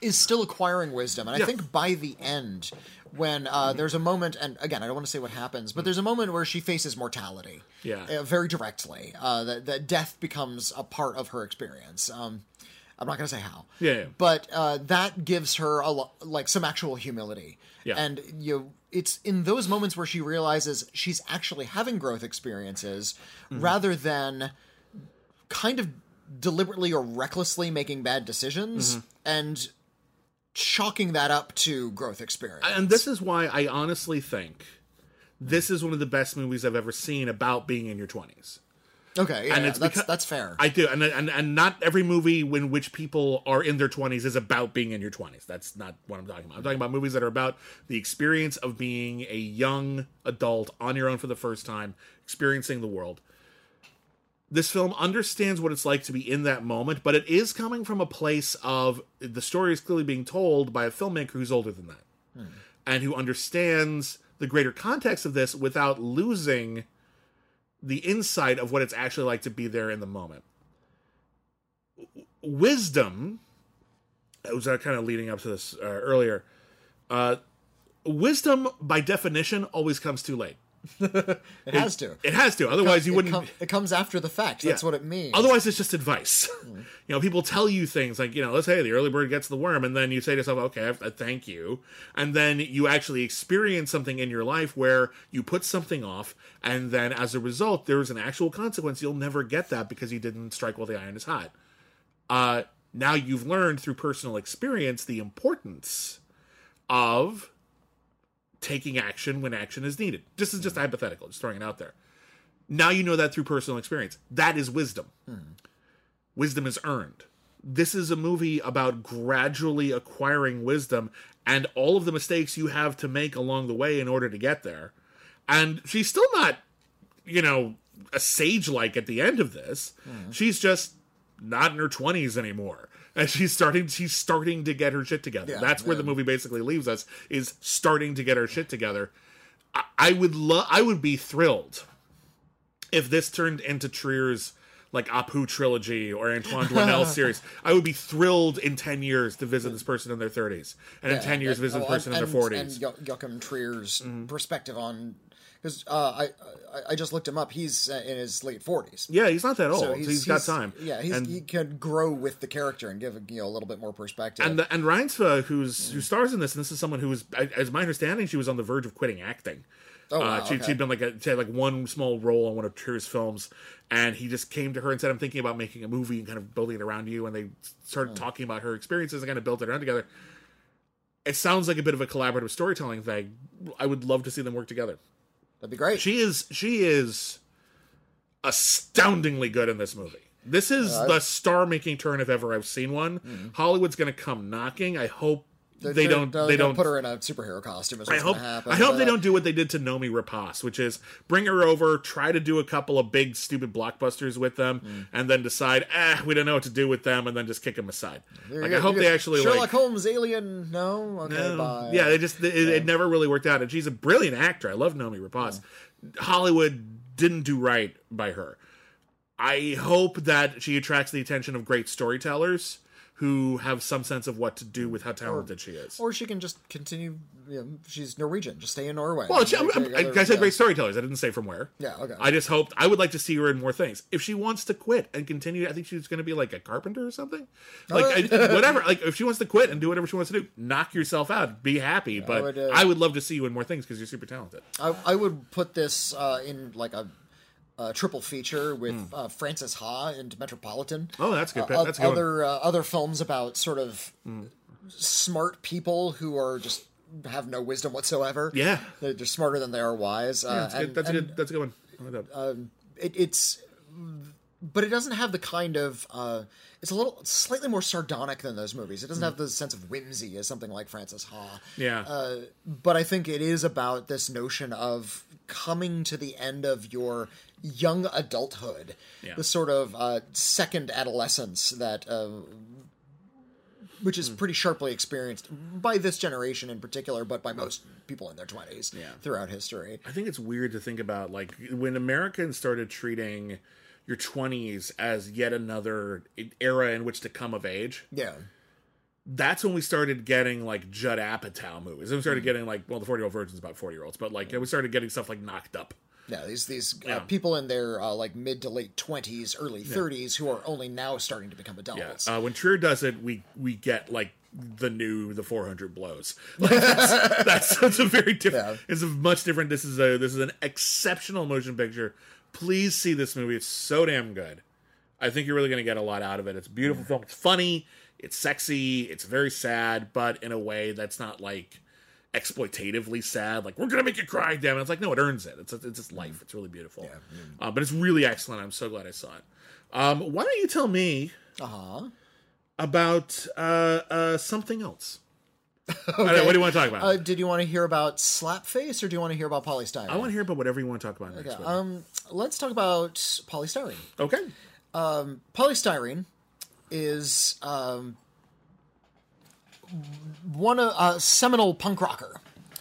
is still acquiring wisdom, and I think by the end, when uh, there's a moment, and again, I don't want to say what happens, but there's a moment where she faces mortality,
Yeah.
uh, very directly. Uh, that that death becomes a part of her experience. Um, I'm not going to say how.
Yeah, yeah.
But uh, that gives her a lo- like some actual humility.
Yeah.
And you know, it's in those moments where she realizes she's actually having growth experiences
Mm-hmm.
rather than kind of deliberately or recklessly making bad decisions
Mm-hmm.
and chalking that up to growth experience.
and this is why I honestly think this is one of the best movies I've ever seen about being in your twenties.
okay, yeah,
and
yeah,
it's
that's
because-
that's fair.
I do, and and and not every movie in which people are in their twenties is about being in your twenties. That's not what I'm talking about. I'm talking about movies that are about the experience of being a young adult on your own for the first time, experiencing the world. This film understands what it's like to be in that moment, but it is coming from a place of the story is clearly being told by a filmmaker who's older than that, and who understands the greater context of this without losing the insight of what it's actually like to be there in the moment. Wisdom, I was uh, kind of leading up to this uh, earlier. Uh, wisdom, by definition, always comes too late.
It has to.
It has to, otherwise you wouldn't.
com- it comes after the fact. That's
Yeah.
what it means.
Otherwise, it's just advice. *laughs* you know, people tell you things like, you know, let's say the early bird gets the worm, and then you say to yourself, okay, I, I thank you. And then you actually experience something in your life where you put something off, and then as a result, there's an actual consequence. You'll never get that because you didn't strike while the iron is hot. Uh, now you've learned through personal experience the importance of taking action when action is needed. This is just hypothetical, just throwing it out there. Now you know that through personal experience. That is wisdom. Wisdom is earned. This is a movie about gradually acquiring wisdom and all of the mistakes you have to make along the way in order to get there. And she's still not, you know, a sage like at the end of this. She's just not in her 20s anymore. And she's starting she's starting to get her shit together.
Yeah,
That's where the movie basically leaves us is starting to get her shit together. I, I would love I would be thrilled if this turned into Trier's like Apu trilogy or Antoine Doinel *laughs* series, I would be thrilled in ten years to visit this person in their thirties, and in ten years
and-
visit the
oh,
person
and,
in their forties.
And, and Joachim Trier's
Mm-hmm.
perspective on because uh, I, I I just looked him up. He's uh, in his late forties.
Yeah, he's not that old.
So
so he's got time.
Yeah, he's,
and
he can grow with the character and give you know a little bit more perspective.
and and Reinsve, who's who stars in this, and this is someone who was, as my understanding, she was on the verge of quitting acting.
Oh, wow,
uh, she,
okay.
She'd been like a, she had like one small role on one of Trier's films, and he just came to her and said, "I'm thinking about making a movie and kind of building it around you." And they started talking about her experiences and kind of built it around together. It sounds like a bit of a collaborative storytelling thing. I would love to see them work together.
That'd be great.
She is she is astoundingly good in this movie. This is the star-making turn if ever I've seen one. Mm-hmm. Hollywood's going to come knocking. I hope they
They're-
don't. They
they'll
don't
put her in a superhero costume.
I hope.
happen.
I hope
but,
they don't do what they did to Noomi Rapace, which is bring her over, try to do a couple of big stupid blockbusters with them,
Mm.
and then decide, ah, we don't know what to do with them, and then just kick them aside. Like
you
I
go.
hope they actually
Sherlock
like.
Holmes, Alien. No, okay,
No.
bye.
Yeah, it just it, it never really worked out, and she's a brilliant actor. I love Noomi Rapace. Hollywood didn't do right by her. I hope that she attracts the attention of great storytellers who have some sense of what to do with how talented she is.
Or she can just continue. You know, she's Norwegian. Just stay in Norway.
Well, she, I'm, I'm, I, I said
yeah.
great storytellers. I didn't say from where.
Yeah, okay.
I just hoped I would like to see her in more things. If she wants to quit and continue, I think she's going to be like a carpenter or something. Like I, whatever. Like if she wants to quit and do whatever she wants to do, knock yourself out. Be happy. But I would,
would, uh,
love to see you in more things because you're super talented.
I, I would put this uh, in like a, a triple feature with uh, Frances Ha and Metropolitan.
Oh, that's good.
Uh,
that's good.
other uh, other films about sort of smart people who are just have no wisdom whatsoever.
Yeah.
they're, they're smarter than they are wise. Uh,
That's, good.
and-
that's a good. That's a good one. I like that.
it, it's but it doesn't have the kind of uh, it's a little slightly more sardonic than those movies. It doesn't have the sense of whimsy as something like Frances Ha.
yeah.
uh, but I think it is about this notion of coming to the end of your young adulthood,
Yeah.
the sort of uh, second adolescence that. Uh, which is pretty sharply experienced by this generation in particular, but by most people in their twenties
Yeah.
throughout history.
I think it's weird to think about like when Americans started treating your 20s as yet another era in which to come of age.
Yeah,
that's when we started getting like Judd Apatow movies. And we
Mm.
started getting like, well, the 40 year old virgin's about 40 year olds, but like we started getting stuff like Knocked Up.
yeah. These these
Yeah.
Uh, people in their uh, like mid to late twenties, early thirties, who are only now starting to become adults.
Uh, when Trier does it, we we get like the new the 400 blows. *laughs* Like, that's, that's that's a very different.
Yeah.
It's a much different. This is a this is an exceptional motion picture. Please see this movie. It's so damn good. I think you're really going to get a lot out of it. It's a beautiful film. It's funny. It's sexy. It's very sad, but in a way that's not like exploitatively sad. Like we're gonna make you cry, damn it. It's like no, it earns it. It's it's just life. It's really beautiful. Uh, but it's really excellent. I'm so glad I saw it. Um, why don't you tell me
Uh huh.
about uh, uh, something else? *laughs* Don't what do you want to talk about?
Uh, did you want to hear about Slapface or do you want to hear about Poly Styrene?
I want to hear about whatever you want to talk about next.
Okay, um, let's talk about Poly Styrene.
okay.
Poly Styrene is um, one of a seminal punk rocker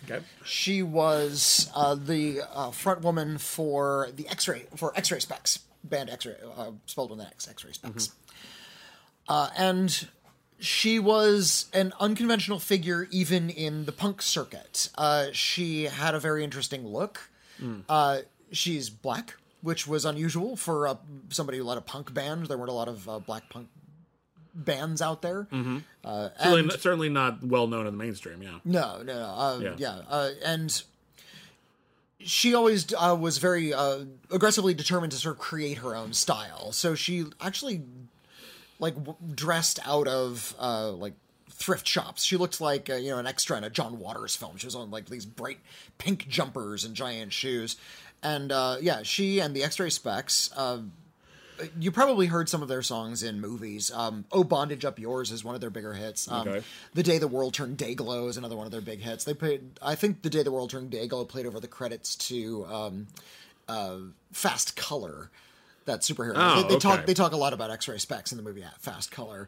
Okay.
She was uh, the uh, front woman for the X-ray for X-ray Spex band X-ray uh, spelled with an X X-ray Spex, uh, and she was an unconventional figure even in the punk circuit. Uh, she had a very interesting look. Uh, she's black, which was unusual for uh, somebody who led a punk band. There weren't a lot of uh, black punk bands out there. Uh,
Certainly,
and-
certainly not well known in the mainstream. Yeah.
no, no, no. Uh,
Yeah.
yeah, Uh, and she always uh, was very uh, aggressively determined to sort of create her own style. So she actually like w- dressed out of uh, like thrift shops. She looked like uh, you know an extra in a John Waters film. She was on like these bright pink jumpers and giant shoes. And uh, yeah, she and the X-ray Spex. Uh, you probably heard some of their songs in movies. Um, "Oh Bondage Up Yours" is one of their bigger hits. Um,
Okay.
"The Day the World Turned Day-Glo" is another one of their big hits. They played, I think, "The Day the World Turned Day-Glo" played over the credits to um, uh, "Fast Color," that superhero.
Oh,
they, they talk. They talk a lot about X-ray Spex in the movie Fast Color.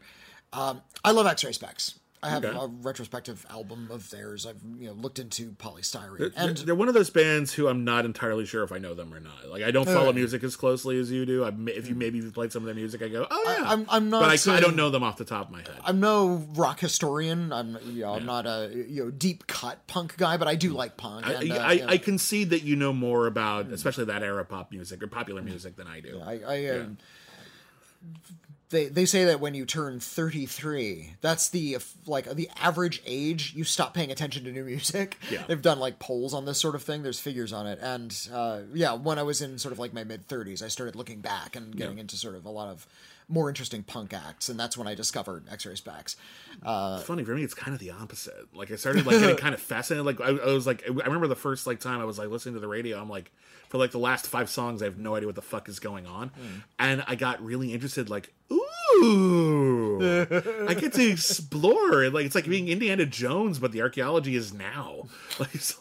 Um, I love X-ray Spex. I have
Okay.
a retrospective album of theirs. I've you know looked into Poly Styrene
They're,
and
they're one of those bands who I'm not entirely sure if I know them or not. Like I don't follow
Alright.
music as closely as you do. I, may- if you maybe you've played some of their music, I go, oh yeah.
I'm- I'm not
but I, I don't know them off the top of my head.
I'm no rock historian. I'm you know I'm not a you know deep cut punk guy, but I do like punk.
I,
and, uh,
I,
you know,
I concede that you know more about, especially that era pop music or popular music than I do.
I, I um, they they say that when you turn 33, that's the like the average age you stop paying attention to new music. *laughs*
Yeah.
They've done like polls on this sort of thing. There's figures on it, and uh, yeah, when I was in sort of like my mid 30s, I started looking back and getting into sort of a lot of more interesting punk acts, and that's when I discovered X-Ray Spex.
It's funny for me. It's kind of the opposite. Like I started like getting kind of fascinated. Like I, I was like, I remember the first like time I was like listening to the radio. I'm like, for like the last five songs, I have no idea what the fuck is going on, and I got really interested. Like, ooh, I get to *laughs* explore. Like it's like being Indiana Jones, but the archaeology is now. *laughs* Like, so,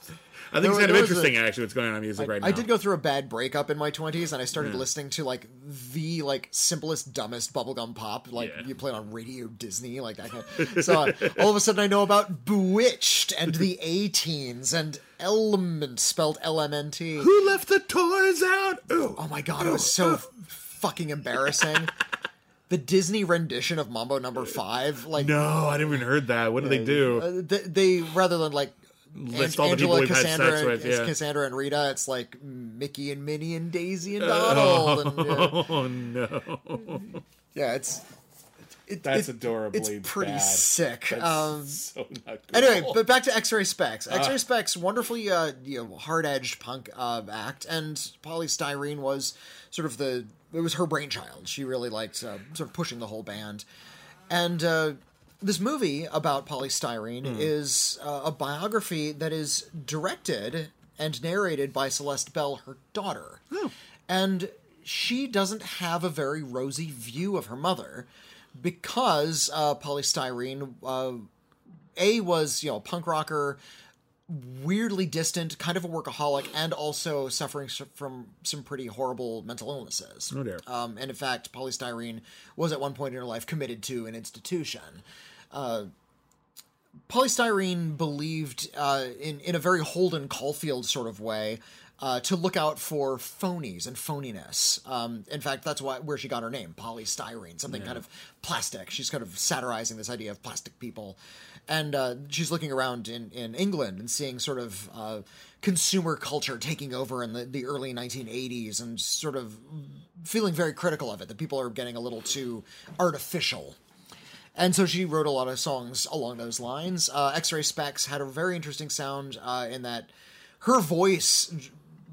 I think
There-
it's kind of
was a-
interesting actually what's going on in music right now.
I did go through a bad breakup in my 20s, and I started listening to like the like simplest, dumbest bubblegum pop, like
Yeah.
you played on Radio Disney, like that. Kind *laughs* of, so uh, all of a sudden, I know about Bewitched and the A Teens and Element, spelled L M N T.
Who left the toys out? Ooh.
Oh my god, it was so fucking embarrassing. The Disney rendition of Mambo Number Five, like
No, I didn't even heard that. What did they do?
uh, they, they rather than like
List all the people
Angela,
we've had
Cassandra,
sex with, yeah.
Cassandra and Rita. It's like Mickey and Minnie and Daisy and Donald. and, yeah. *laughs*
Oh no.
Yeah, it's it,
That's
it-
adorably
It's pretty
bad.
sick. Um,
so not cool.
anyway, but back to X-Ray Spex.
Ah.
X-Ray Spex, wonderfully uh, you know hard-edged punk uh, act, and Poly Styrene was sort of the it was her brainchild. She really liked uh, sort of pushing the whole band, and. Uh, this movie about Poly Styrene
Hmm.
is uh, a biography that is directed and narrated by Celeste Bell, her daughter.
Oh.
And she doesn't have a very rosy view of her mother because uh, Poly Styrene, uh, A, was, you know, a punk rocker, weirdly distant, kind of a workaholic, and also suffering from some pretty horrible mental illnesses.
Oh, dear.
Um, and in fact, Poly Styrene was at one point in her life committed to an institution. Uh, Poly Styrene believed uh, in in a very Holden Caulfield sort of way uh, to look out for phonies and phoniness. Um, in fact, that's why where she got her name, Poly Styrene, something kind of plastic. She's kind of satirizing this idea of plastic people, and uh, she's looking around in in England and seeing sort of. Uh, consumer culture taking over in the, the early 1980s and sort of feeling very critical of it that people are getting a little too artificial and so she wrote a lot of songs along those lines. Uh, X-Ray Spex had a very interesting sound uh, in that her voice,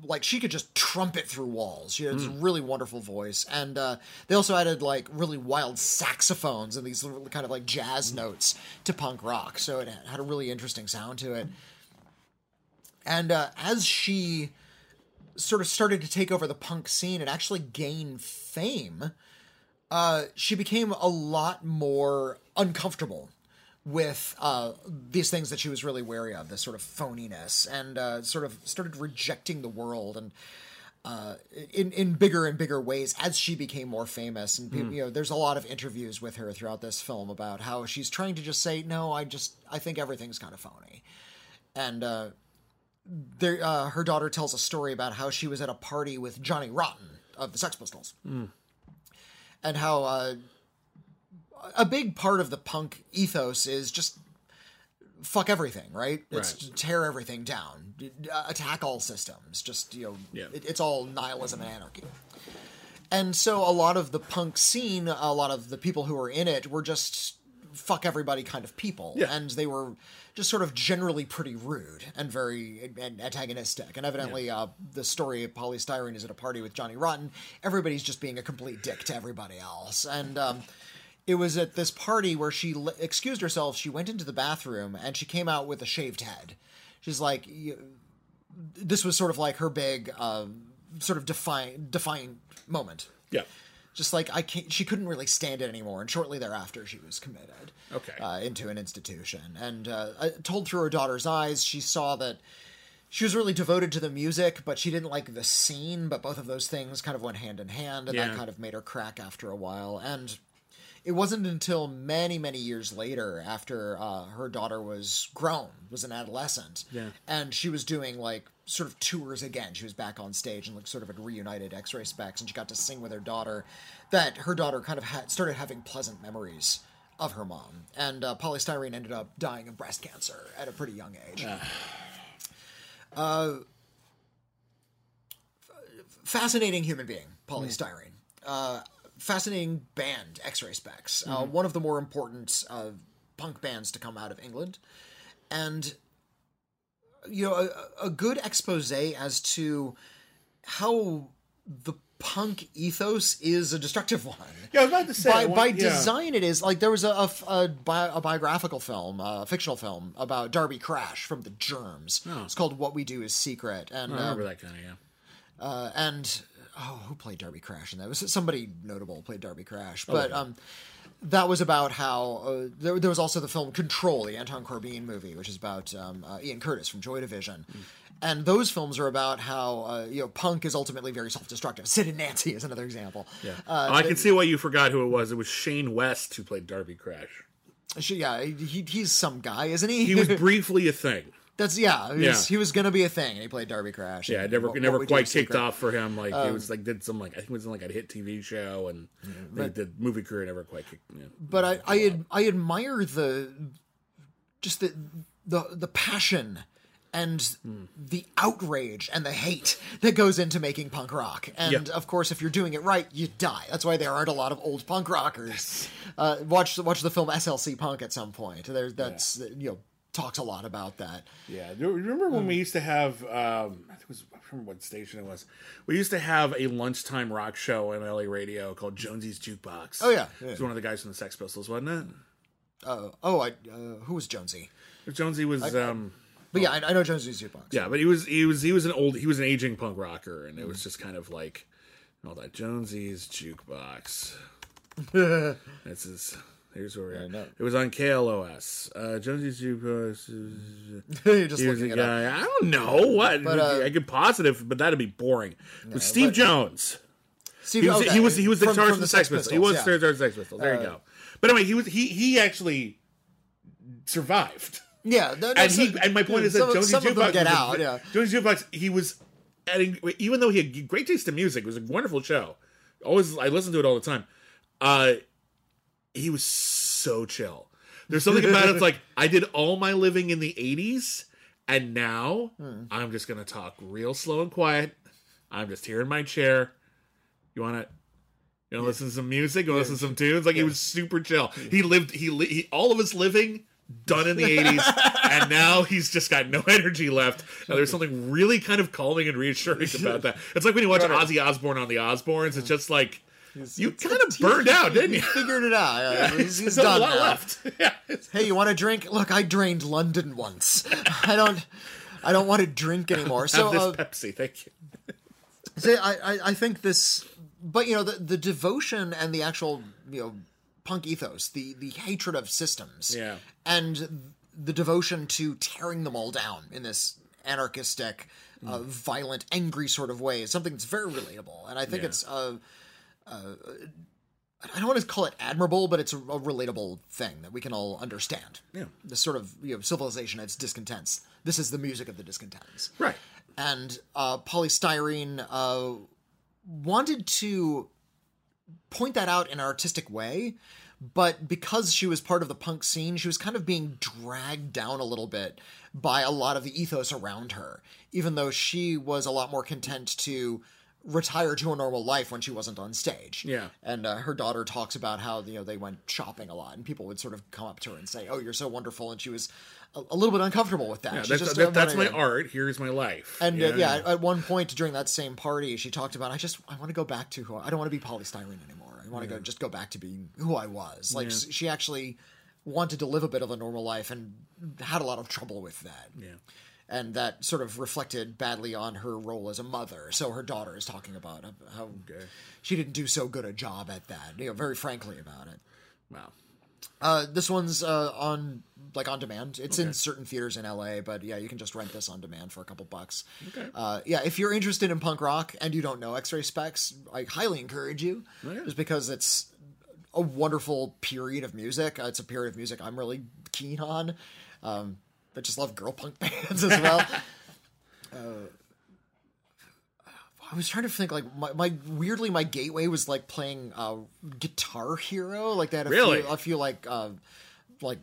like she could just trumpet through walls. She has a really wonderful voice, and uh, they also added like really wild saxophones and these little kind of like jazz notes to punk rock. So it had a really interesting sound to it. And uh, as she sort of started to take over the punk scene and actually gain fame, uh, she became a lot more uncomfortable with uh, these things that she was really wary of, this sort of phoniness, and uh, sort of started rejecting the world and uh, in in bigger and bigger ways as she became more famous. And people, you know, there's a lot of interviews with her throughout this film about how she's trying to just say, no, I just I think everything's kind of phony, and uh, there, uh, her daughter tells a story about how she was at a party with Johnny Rotten of the Sex Pistols, and how uh, a big part of the punk ethos is just fuck everything, right? It's
Right.
tear everything down, attack all systems. Just you know,
Yeah.
it, it's all nihilism and anarchy. And so a lot of the punk scene, a lot of the people who were in it were just fuck everybody kind of people.
Yeah.
And they were just sort of generally pretty rude and very and antagonistic. And evidently, uh, the story of Poly Styrene is at a party with Johnny Rotten. Everybody's just being a complete dick to everybody else. And um, it was at this party where she l- excused herself. She went into the bathroom and she came out with a shaved head. She's like, this was sort of like her big, uh, sort of define defiant moment.
Yeah.
Just like I can't, she couldn't really stand it anymore, and shortly thereafter, she was committed.
Okay.
Uh, into an institution, and uh, uh, told through her daughter's eyes, she saw that she was really devoted to the music, but she didn't like the scene. But both of those things kind of went hand in hand, and that kind of made her crack after a while. And it wasn't until many, many years later, after uh, her daughter was grown, was an adolescent,
Yeah.
and she was doing like sort of tours again. She was back on stage and like sort of had reunited X-Ray Spex, and she got to sing with her daughter. That her daughter kind of had started having pleasant memories of her mom, and uh, Poly Styrene ended up dying of breast cancer at a pretty young age. Uh, fascinating human being, Poly Styrene. Uh, fascinating band, X-Ray Spex. Uh, one of the more important uh, punk bands to come out of England, and you know a, a good expose as to how the punk ethos is a destructive *laughs* one.
Yeah, I was about to say.
By,
I want-
by
yeah.
design, it is like there was a, a, a, bi- a biographical film, a fictional film about Darby Crash from the Germs. It's called "What We Do Is Secret," and
I
um,
remember that kind of yeah.
uh, and oh, who played Darby Crash? And that was somebody notable played Darby Crash, but um, that was about how uh, there, there was also the film Control, the Anton Corbijn movie, which is about um, uh, Ian Curtis from Joy Division. And those films are about how uh, you know punk is ultimately very self-destructive. Sid and Nancy is another example.
Yeah.
uh,
Oh, I can see why you forgot who it was. It was Shane West who played Darby Crash.
She- yeah, he, he's some guy, isn't he?
He was *laughs* briefly a thing.
That's yeah. He was,
Yeah.
he was gonna be a thing, and he played Darby Crash.
Yeah, it never
What-
it
What
never quite kicked
Secret.
off for him. Like
Um,
it was like did some like I think it was in like a hit TV show, and they did movie career never quite kicked. Yeah.
but I I, ad, I admire the just the the the passion and
Hmm.
the outrage and the hate that goes into making punk rock. And
Yeah.
of course, if you're doing it right, you die. That's why there aren't a lot of old punk rockers. Uh, watch watch the film SLC Punk at some point. There, that's you know talks a lot about that.
Yeah, do you remember when we
Hmm.
used to have? Um, I think it was I don't remember what station it was. We used to have a lunchtime rock show on LA radio called Jonesy's Jukebox.
Oh, yeah, yeah.
it was one of the guys from the Sex Pistols, wasn't it?
Uh, oh, I uh, who was Jonesy?
Jonesy was. um
But yeah, I, I know Jonesy's jukebox.
Yeah, but he was he was he was an old he was an aging punk rocker, and it was just kind of like all that Jonesy's jukebox. *laughs* this is here's where we're at.
no.
It was on KLOS. Uh, Jonesy's *laughs*
You're just looking
a
it up.
guy. I don't know what.
But, uh,
I could positive, but that'd be boring. Was Steve
but-
Jones.
Steve,
He was,
okay,
he was he was the
from-
guitarist
from
of the Sex Pistols. He was
yeah. Uh,
the guitarist of the Sex Pistols. There you go. But anyway, he was he he actually survived.
Yeah, no, no,
and
so-
he and my point is that
some,
Jonesy's
some of
Jukebox
get
a-
out. Yeah,
Jonesy's Jukebox. He was adding even though he had great taste in music. It was a wonderful show. Always I listened to it all the time. Uh, he was so chill. There's something about it. It's like I did all my living in the '80s, and now
Hmm.
I'm just gonna talk real slow and quiet. I'm just here in my chair. You want to? You want to listen to some music? You to listen to some tunes? Like he was super chill. He lived. He, li- he all of his living done in the *laughs* '80s, and now he's just got no *laughs* energy left. And there's something really kind of calming and reassuring *laughs* about that. It's like when you watch Ozzy Osbourne on the Osbournes. It's just like you kind of burned out, didn't you?
figured it out. Yeah, he's, he's done
a lot
now.
left. *laughs* Yeah.
Hey, you want a drink? Look, I drained London once. *laughs* I don't. I don't want to drink anymore. *laughs* So,
Have this
uh,
Pepsi, thank you.
so I, I, I think this, but you know, the the devotion and the actual you know punk ethos, the the hatred of systems,
Yeah.
and the devotion to tearing them all down in this anarchistic, uh, violent, angry sort of way is something that's very relatable, and I think
Yeah.
it's uh, uh, I don't want to call it admirable, but it's a, a relatable thing that we can all understand.
Yeah.
The sort of you know civilization its discontents. This is the music of the discontents.
Right.
And uh, Poly Styrene uh, wanted to point that out in an artistic way, but because she was part of the punk scene, she was kind of being dragged down a little bit by a lot of the ethos around her, even though she was a lot more content to retire to a normal life when she wasn't on stage.
Yeah.
And uh, her daughter talks about how you know they went shopping a lot, and people would sort of come up to her and say, "Oh, you're so wonderful," and she was a, a little bit uncomfortable with that.
Yeah, that's,
just
that- that's my art. Here's my life.
and uh, yeah, at one point during that same party, she talked about, I just, I want to go back to who I don't want to be Poly Styrene anymore. I want to go, just go back to being who I was. Like s- she actually wanted to live a bit of a normal life and had a lot of trouble with that.
Yeah.
And that sort of reflected badly on her role as a mother. So her daughter is talking about how she didn't do so good a job at that. You know, very frankly about it.
Wow.
Uh, this one's uh, on like on demand. It's in certain theaters in LA, but yeah, you can just rent this on demand for a couple bucks.
Okay.
Uh, yeah, if you're interested in punk rock and you don't know X-Ray Spex, I highly encourage you,
Oh, yeah.
just because it's a wonderful period of music. Uh, it's a period of music I'm really keen on. Um, I just love girl punk *laughs* bands as well. *laughs* uh, I was trying to think like my, my weirdly my gateway was like playing uh, Guitar Hero like that. A
Really?
few, a few like uh, like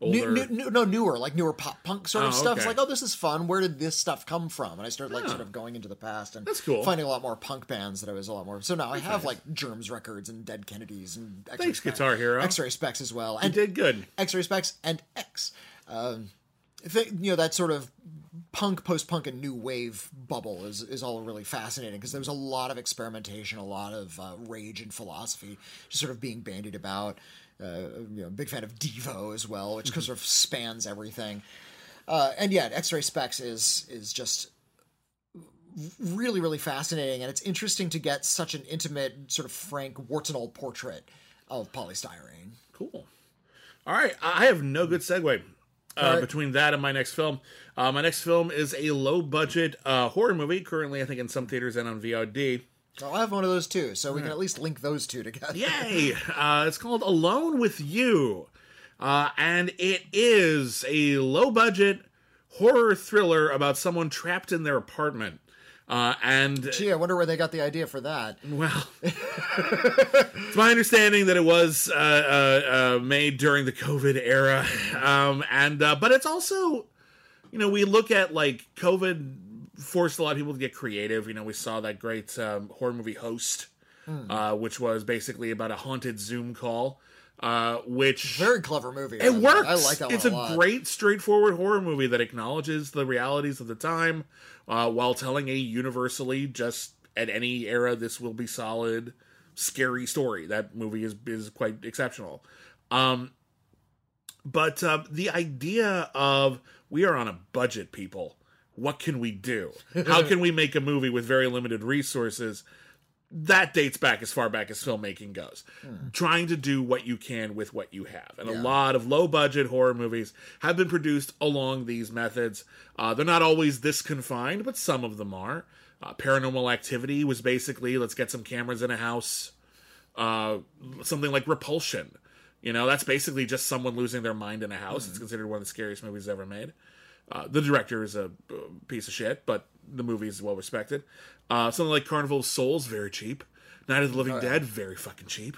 Older-
new, new, no newer like newer pop punk sort of
Oh,
stuff. It's like oh this is fun. Where did this stuff come from? And I started like sort of going into the past and
That's cool.
Finding a lot more punk bands that I was a lot more. So now I have like Germs Records and Dead Kennedys and X-Ray
Thanks,
Specs-
Guitar Hero.
X-Ray Spex as well.
You
And
did good.
X-Ray Spex and X. Um, You know that sort of punk, post-punk, and new wave bubble is is all really fascinating because there was a lot of experimentation, a lot of uh, rage and philosophy, just sort of being bandied about. Uh, you know, big fan of Devo as well, which sort of spans everything. Uh, and yeah, X-Ray Spex is is just really really fascinating, and it's interesting to get such an intimate, sort of frank, warts and all portrait of Poly Styrene.
Cool. All right, I have no good segue uh,
right.
between that and my next film. Uh, my next film is a low budget uh, horror movie, currently I think in some theaters and on VOD.
I'll have one of those too, so we can at least link those two together.
Yay! Uh, it's called Alone with You, uh, and it is a low budget horror thriller about someone trapped in their apartment. Uh, and
Gee, I wonder where they got the idea for that.
Well, it's my understanding that it was uh, uh, uh, made during the COVID era, um, and uh, but it's also, you know, we look at like COVID forced a lot of people to get creative. You know, we saw that great um, horror movie Host, uh, which was basically about a haunted Zoom call, uh, which
Very clever movie.
it works.
I like that
It's a
a
great, straightforward horror movie that acknowledges the realities of the time, uh, while telling a universally just at any era this will be solid, scary story. That movie is is quite exceptional. Um, but uh, the idea of we are on a budget, people. What can we do? How can we make a movie with very limited resources? That dates back as far back as filmmaking goes. Trying to do what you can with what you have. And a lot of low budget horror movies have been produced along these methods. Uh, they're not always this confined, but some of them are. Uh, Paranormal Activity was basically let's get some cameras in a house. Uh, something like Repulsion. You know, that's basically just someone losing their mind in a house. It's considered one of the scariest movies ever made. Uh, the director is a piece of shit, but the movie is well respected. Uh, something like Carnival of Souls, very cheap. Night of the Living Dead, very fucking cheap.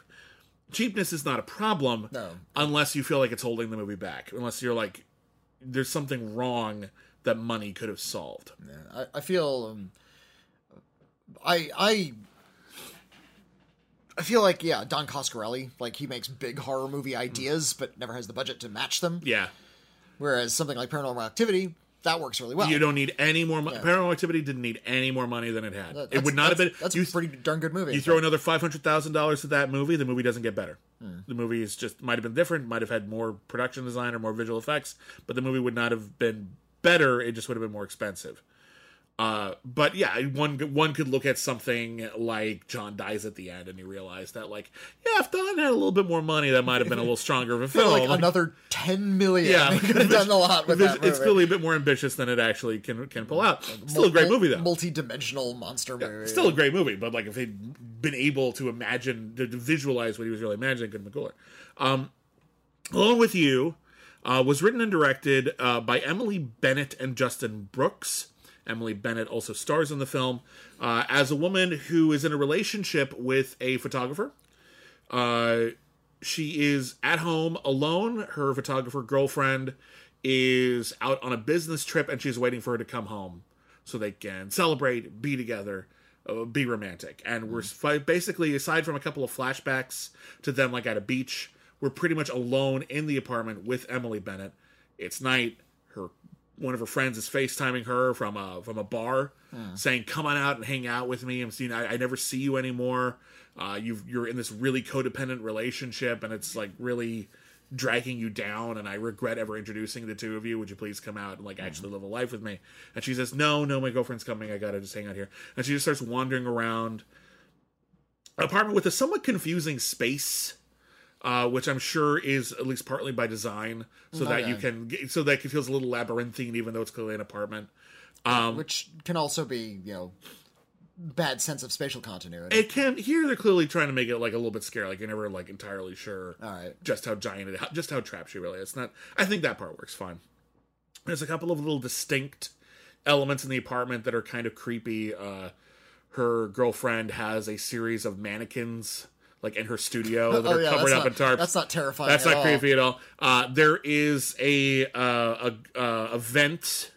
Cheapness is not a problem
No.
unless you feel like it's holding the movie back. Unless you're like, there's something wrong that money could have solved.
I, I feel um, I I I feel like yeah, Don Coscarelli, like he makes big horror movie ideas, but never has the budget to match them.
Yeah.
Whereas something like Paranormal Activity, that works really well.
You don't need any more money. Paranormal Activity didn't need any more money than it had.
That-
it would not have been.
that's- That's
you,
a pretty darn good movie.
you throw another five hundred thousand dollars to that movie, the movie doesn't get better. Hmm. The movie is just might have been different, might have had more production design or more visual effects, but the movie would not have been better. It just would have been more expensive. Uh, but yeah, one one could look at something like John dies at the end, and you realize that like, yeah, if Don had a little bit more money, that might have been a little stronger of a *laughs* film.
like another ten million.
Yeah. *laughs*
Yeah, could have done a lot with
it's,
that.
it's clearly a bit more ambitious than it actually can can pull out. Still a great movie though.
Multi-dimensional monster movie.
Still a great movie, but like if he'd been able to imagine, to, visualize what he was really imagining, could have been cooler. Um, Alone with You uh, was written and directed uh, by Emily Bennett and Justin Brooks. Emily Bennett also stars in the film uh, as a woman who is in a relationship with a photographer. Uh, she is at home alone. Her photographer girlfriend is out on a business trip and she's waiting for her to come home so they can celebrate, be together, uh, be romantic. And we're fi- basically, aside from a couple of flashbacks to them like at a beach, we're pretty much alone in the apartment with Emily Bennett. It's night. One of her friends is FaceTiming her from a from a bar, saying, "Come on out and hang out with me. I'm seeing. I, I never see you anymore. Uh, you you're in this really codependent relationship, and it's like really." dragging you down and I regret ever introducing the two of you. Would you please come out and like actually live a life with me? And she says, No, no, my girlfriend's coming. I gotta just hang out here. And she just starts wandering around an apartment with a somewhat confusing space. Uh, which I'm sure is at least partly by design, so that you can get, so that it feels a little labyrinthine, even though it's clearly an apartment. Um,
which can also be, you know, bad sense of spatial continuity.
It can here they're clearly trying to make it like a little bit scary, like you're never like entirely sure
All right.
just how giant it, just how trapped she really is. It's not. I think that part works fine. There's a couple of little distinct elements in the apartment that are kind of creepy. Uh, her girlfriend has a series of mannequins like in her studio *laughs* that
Oh
are
yeah,
covered up
not,
in tarps.
That's not terrifying.
That's
at
not
all.
creepy at all. Uh, there is a uh, a uh, a vent,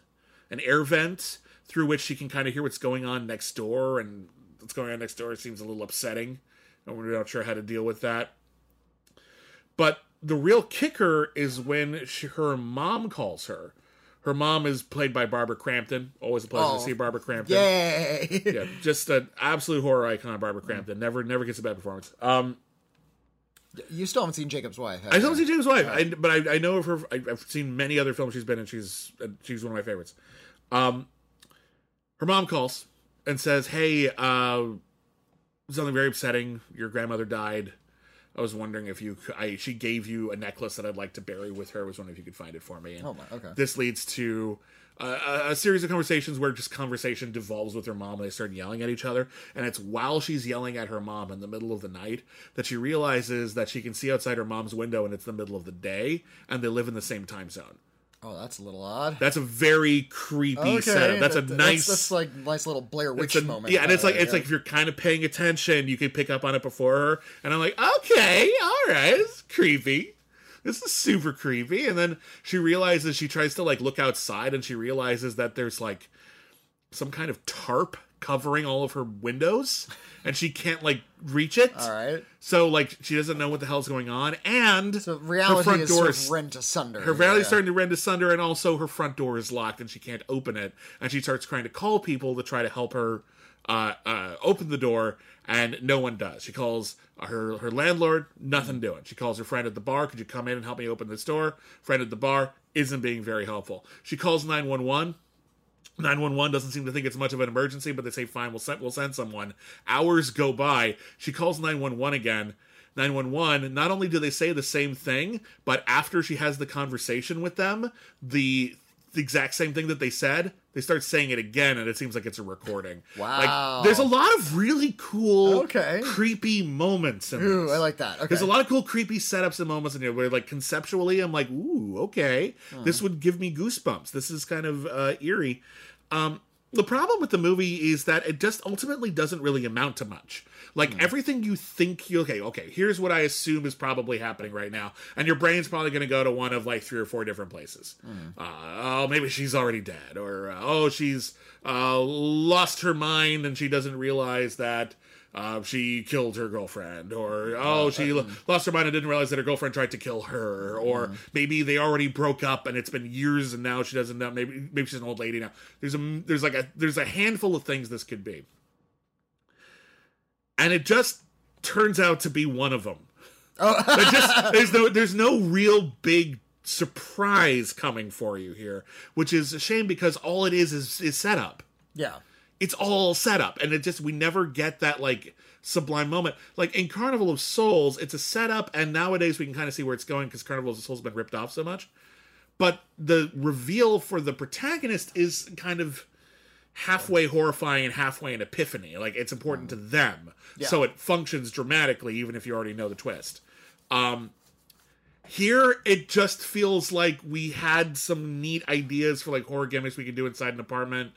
an air vent through which she can kind of hear what's going on next door, and what's going on next door seems a little upsetting. And we're not sure how to deal with that. But the real kicker is when she, her mom calls her. Her mom is played by Barbara Crampton. Always a pleasure
Oh.
to see Barbara Crampton
Yay!
yeah, just an absolute horror icon, Barbara Crampton. Never, never gets a bad performance. Um,
you still haven't seen Jakob's Wife. have
I don't
you?
see James' wife, I, but I, I know of her. I, I've seen many other films she's been in. She's uh, she's one of my favorites. Um, her mom calls and says, "Hey, uh, something very upsetting. Your grandmother died. I was wondering if you, I, she gave you a necklace that I'd like to bury with her. I was wondering if you could find it for me." And
Oh my. Okay.
this leads to uh, a, a series of conversations where just conversation devolves with her mom and they start yelling at each other and it's while she's yelling at her mom in the middle of the night that she realizes that she can see outside her mom's window and it's the middle of the day and they live in the same time zone
Oh, that's a little odd.
that's a very creepy setup that's a nice
That's, like nice little Blair Witch
a-
moment.
yeah, and it's like it's like if you're kind of paying attention, you can pick up on it before her. And I'm like, okay, all right, it's creepy. This is super creepy. And then she realizes she tries to like look outside, and she realizes that there's like some kind of tarp covering all of her windows, and she can't like reach it.
all right.
So like she doesn't know what the hell's going on, and
So reality
front
is
door is-
rent asunder.
her valley's starting to rend asunder, and also her front door is locked, and she can't open it. And she starts trying to call people to try to help her uh, uh, open the door, and no one does. She calls her her landlord, nothing doing. She calls her friend at the bar, "Could you come in and help me open this door?" Friend at the bar isn't being very helpful. She calls nine one one. 911 doesn't seem to think it's much of an emergency, but they say, fine, we'll send, we'll send someone. Hours go by. She calls 911 again. 911, not only do they say the same thing, but after she has the conversation with them, the, the exact same thing that they said, they start saying it again, and it seems like it's a recording.
Wow.
Like, there's a lot of really cool,
Okay.
creepy moments in
Ooh,
this.
I like that. Okay.
There's a lot of cool, creepy setups and moments in here where, like, conceptually, I'm like, ooh, okay, this would give me goosebumps. This is kind of uh, eerie. Um, the problem with the movie is that it just ultimately doesn't really amount to much. Like everything you think you okay, okay, here's what I assume is probably happening right now, and your brain's probably going to go to one of like three or four different places. Uh, oh, maybe she's already dead, or uh, oh, she's uh, lost her mind and she doesn't realize that uh, she killed her girlfriend, or mm-hmm. oh, she uh, lo- mm. lost her mind and didn't realize that her girlfriend tried to kill her, mm-hmm. or maybe they already broke up and it's been years and now she doesn't know. Maybe maybe she's an old lady now. There's a there's like a there's a handful of things this could be, and it just turns out to be one of oh. *laughs* them. It just there's no there's no real big surprise coming for you here, which is a shame because all it is is is setup.
Yeah.
It's all set up, and it just we never get that like sublime moment. Like in Carnival of Souls, it's a setup, and nowadays we can kind of see where it's going because Carnival of Souls has been ripped off so much. But the reveal for the protagonist is kind of halfway horrifying and halfway an epiphany. Like it's important to them,
Yeah.
so it functions dramatically, even if you already know the twist. Um, here it just feels like we had some neat ideas for like horror gimmicks we could do inside an apartment,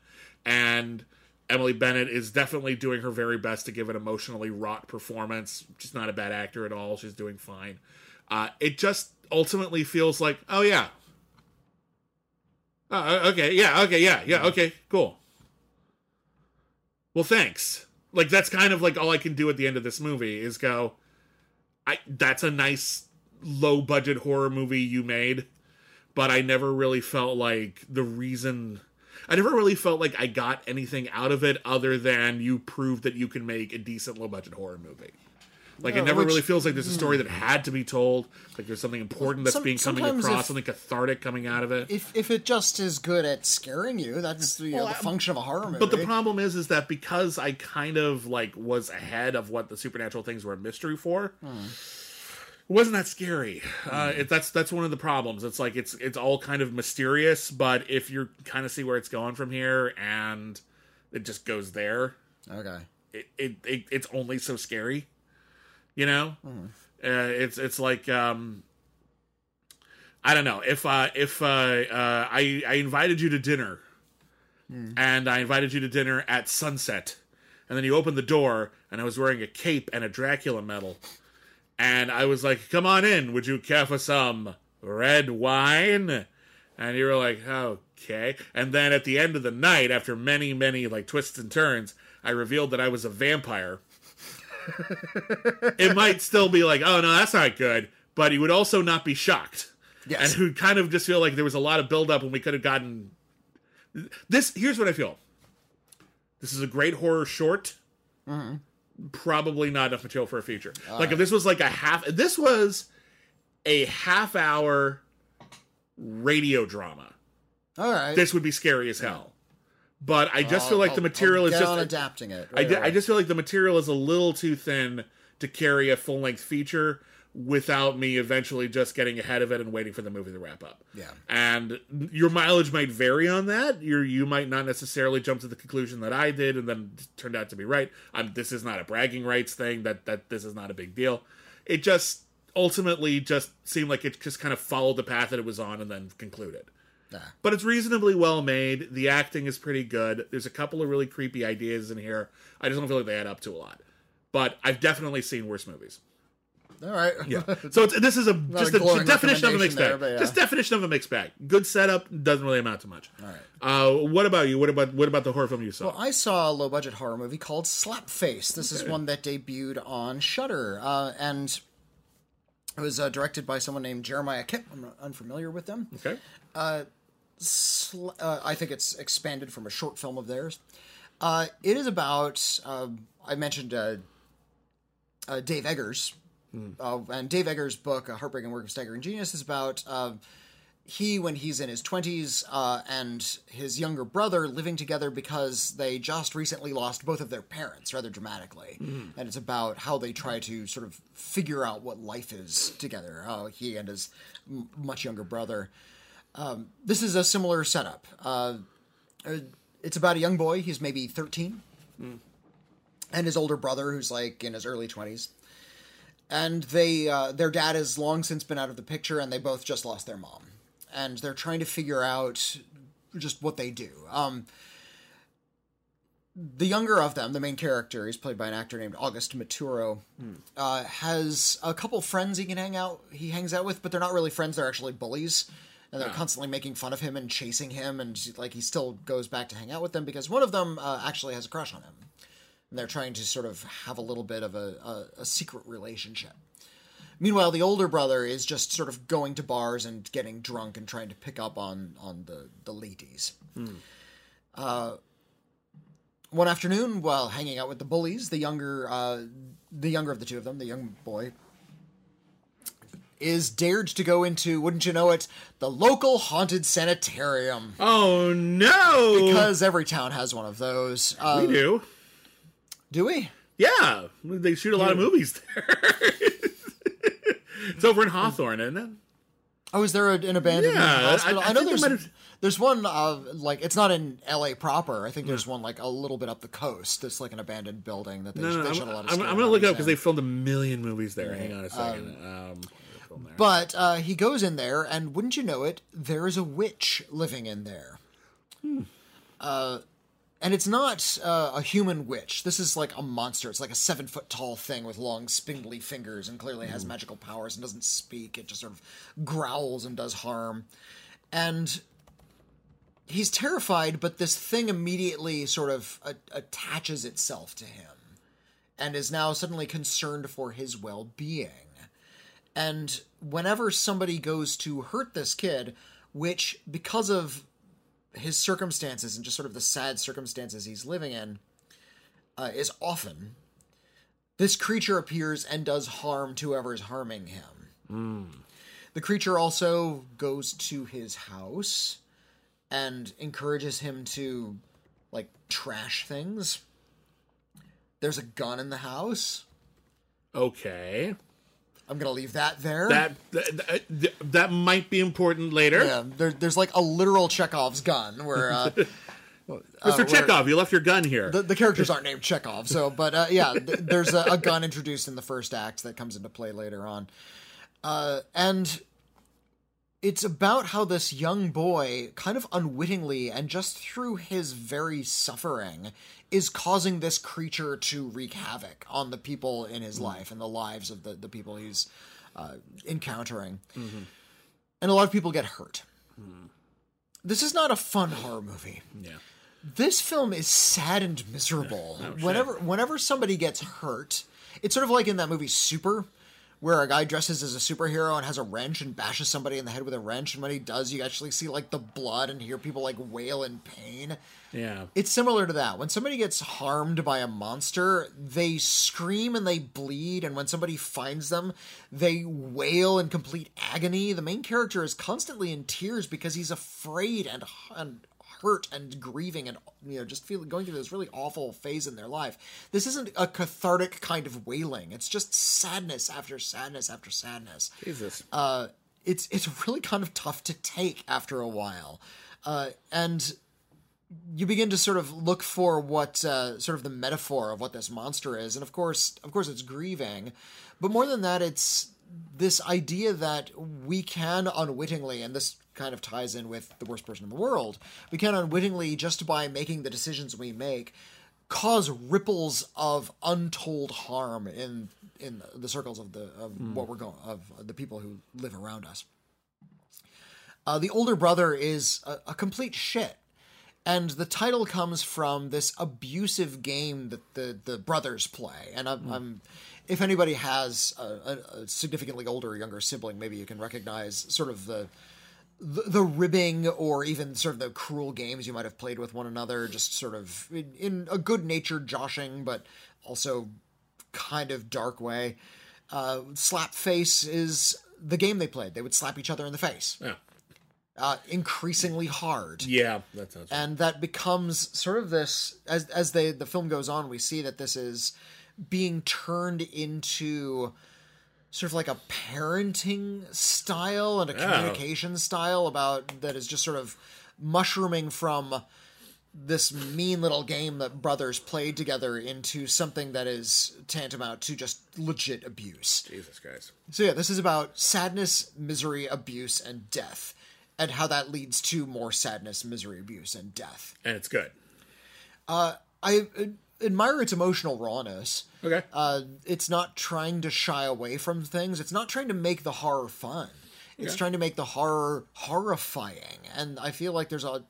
and Emily Bennett is definitely doing her very best to give an emotionally wrought performance. She's not a bad actor at all. She's doing fine. Uh, it just ultimately feels like, oh yeah, Oh, okay, yeah, okay, yeah, yeah, okay, cool. Well, thanks. Like that's kind of like all I can do at the end of this movie is go, I that's a nice low budget horror movie you made, but I never really felt like the reason I never really felt like I got anything out of it other than you proved that you can make a decent low budget horror movie. Like
Yeah,
it never
which-
really feels like there's a story hmm. that had to be told. Like there's something important that's
Some-
being coming across,
if-
something cathartic coming out of it.
If if it just is good at scaring you, that's you know, the
I-
function of a horror movie.
But the problem is, is that because I kind of like was ahead of what the supernatural things were a mystery for, it wasn't that scary. Uh, it, that's that's one of the problems. It's like it's it's all kind of mysterious, but if you kind of see where it's going from here, and it just goes there,
okay.
it it, it it's only so scary, you know. Uh, it's it's like um, I don't know if uh, if uh, uh, I I invited you to dinner, and I invited you to dinner at sunset, and then you opened the door, and I was wearing a cape and a Dracula medal, and I was like, "Come on in, would you care for some red wine?" And you were like, "Okay." And then at the end of the night, after many many like twists and turns, I revealed that I was a vampire it might still be like, oh no, that's not good, but he would also not be shocked.
Yes.
And who'd kind of just feel like there was a lot of buildup and we could have gotten this. Here's what I feel. This is a great horror short. Mm-hmm. Probably not enough material for a feature. Ah. like if this was like a half, this was a half hour radio drama.
All right.
This would be scary as hell. But I just oh, feel
I'll-
like the
I'll-
material
I'll
is just
adapting it.
I,
Right,
I just feel like the material is a little too thin to carry a full length feature without me eventually just getting ahead of it and waiting for the movie to wrap up.
Yeah.
And your mileage might vary on that. You you might not necessarily jump to the conclusion that I did and then turned out to be right. I'm, this is not a bragging rights thing. That that this is not a big deal. It just ultimately just seemed like it just kind of followed the path that it was on and then concluded.
Yeah.
But it's reasonably well made. The acting is pretty good. There's a couple of really creepy ideas in here. I just don't feel like they add up to a lot. But I've definitely seen worse movies.
All right.
Yeah. *laughs* So it's, this is a just
a
a, definition of a mixed
there,
bag.
yeah.
Just definition of a mixed bag. Good setup doesn't really amount to much.
All right.
Uh, what about you? What about what about the horror film you saw?
Well, I saw a low budget horror movie called Slapface. This is one that debuted on Shudder, uh, and it was uh, directed by someone named Jeremiah Kipp. I'm unfamiliar with them.
okay.
Sl- uh, I think it's expanded from a short film of theirs. Uh, it is about uh, I mentioned uh, uh, Dave Eggers, uh, and Dave Eggers' book, A Heartbreaking Work of Staggering Genius, is about uh, he when he's in his twenties uh, and his younger brother living together because they just recently lost both of their parents rather dramatically, and it's about how they try to sort of figure out what life is together. How he and his m- much younger brother this is a similar setup. Uh, uh, it's about a young boy. He's maybe 13. And his older brother, who's like in his early 20s. And they, uh, their dad has long since been out of the picture, and they both just lost their mom. And they're trying to figure out just what they do. Um, the younger of them, the main character, he's played by an actor named August Maturo, uh, has a couple friends he can hang out. He hangs out with, but they're not really friends. They're actually bullies, and they're constantly making fun of him and chasing him. And like he still goes back to hang out with them because one of them uh, actually has a crush on him, and they're trying to sort of have a little bit of a, a, a secret relationship. Meanwhile, the older brother is just sort of going to bars and getting drunk and trying to pick up on on the the ladies. Uh, one afternoon, while hanging out with the bullies, the younger uh, the younger of the two of them, the young boy, is dared to go into, wouldn't you know it, the local haunted sanitarium.
Oh no!
Because every town has one of those. Uh,
we do.
Do we?
Yeah, they shoot a lot of movies there. *laughs* it's over in Hawthorne, isn't it?
Oh, is there a, an abandoned
Yeah,
hospital?
I-
I,
I
know
think
there's
might have-
there's one uh, like it's not in L.A. proper. I think there's one like a little bit up the coast. That's like an abandoned building that they,
No, no,
they
I'm,
shot a lot of.
I'm,
scary
I'm gonna look it up because
in.
they filmed a million movies there. Hang on a second. Um, film.
But uh, he goes in there, and wouldn't you know it, there is a witch living in there. Uh, and it's not uh, a human witch. This is like a monster. It's like a seven foot tall thing with long, spindly fingers and clearly has magical powers and doesn't speak. It just sort of growls and does harm. And he's terrified, but this thing immediately sort of a- attaches itself to him and is now suddenly concerned for his well being. And whenever somebody goes to hurt this kid, which because of his circumstances and just sort of the sad circumstances he's living in, uh, is often, this creature appears and does harm to whoever is harming him. The creature also goes to his house and encourages him to, like, trash things. There's a gun in the house.
okay,
I'm gonna leave that there.
that, that that that might be important later.
yeah, there, there's like a literal Chekhov's gun where uh, *laughs*
Mr.
where-
Chekhov, you left your gun here.
the, the characters aren't named Chekhov. So, but uh, yeah, th- there's a, a gun introduced in the first act that comes into play later on, uh, and it's about how this young boy, kind of unwittingly and just through his very suffering, is causing this creature to wreak havoc on the people in his mm. life and the lives of the, the people he's uh, encountering. Mm-hmm. And a lot of people get hurt. Mm. This is not a fun horror movie
yeah.
this film is sad and miserable. Oh, whenever whenever somebody gets hurt, it's sort of like in that movie Super, where a guy dresses as a superhero and has a wrench and bashes somebody in the head with a wrench, and when he does, you actually see like the blood and hear people like wail in pain.
Yeah.
It's similar to that. When somebody gets harmed by a monster, they scream and they bleed, and when somebody finds them, they wail in complete agony. The main character is constantly in tears because he's afraid and and hurt and grieving and you know just feeling going through this really awful phase in their life. This isn't a cathartic kind of wailing. It's just sadness after sadness after sadness
Jesus.
uh, it's it's really kind of tough to take after a while, uh, and you begin to sort of look for what uh, sort of the metaphor of what this monster is, and of course, of course, it's grieving, but more than that, it's this idea that we can unwittingly, and this kind of ties in with the worst person in the world, we can unwittingly just by making the decisions we make cause ripples of untold harm in in the circles of the of what we're going of the people who live around us. Uh, the older brother is a, a complete shit, and the title comes from this abusive game that the the brothers play. And I'm, I'm if anybody has a, a, a significantly older or younger sibling, maybe you can recognize sort of the the, the ribbing or even sort of the cruel games you might have played with one another, just sort of in, in a good natured joshing, but also kind of dark way. Uh, slap face is the game they played. They would slap each other in the face,
Yeah.
uh, increasingly hard.
Yeah, that sounds.
And that becomes sort of this as as they the film goes on, we see that this is being turned into sort of like a parenting style and a communication style about that is just sort of mushrooming from this mean little game that brothers played together into something that is tantamount to just legit abuse.
Jesus Christ.
So yeah, this is about sadness, misery, abuse, and death, and how that leads to more sadness, misery, abuse, and death.
And it's good.
I uh, admire its emotional rawness.
Okay.
Uh, it's not trying to shy away from things. It's not trying to make the horror fun. It's
Okay.
trying to make the horror horrifying. And I feel like there's a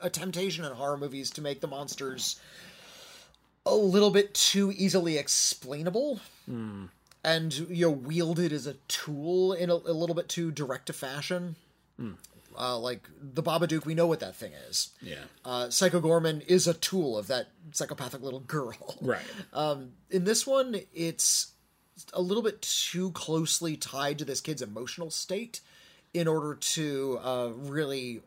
a temptation in horror movies to make the monsters a little bit too easily explainable. And you know, wielded as a tool in a, a little bit too direct a fashion. Uh, like the Babadook, we know what that thing is.
yeah.
Uh, Psycho Goreman is a tool of that psychopathic little girl. *laughs*
Right.
Um, in this one, it's a little bit too closely tied to this kid's emotional state in order to uh, really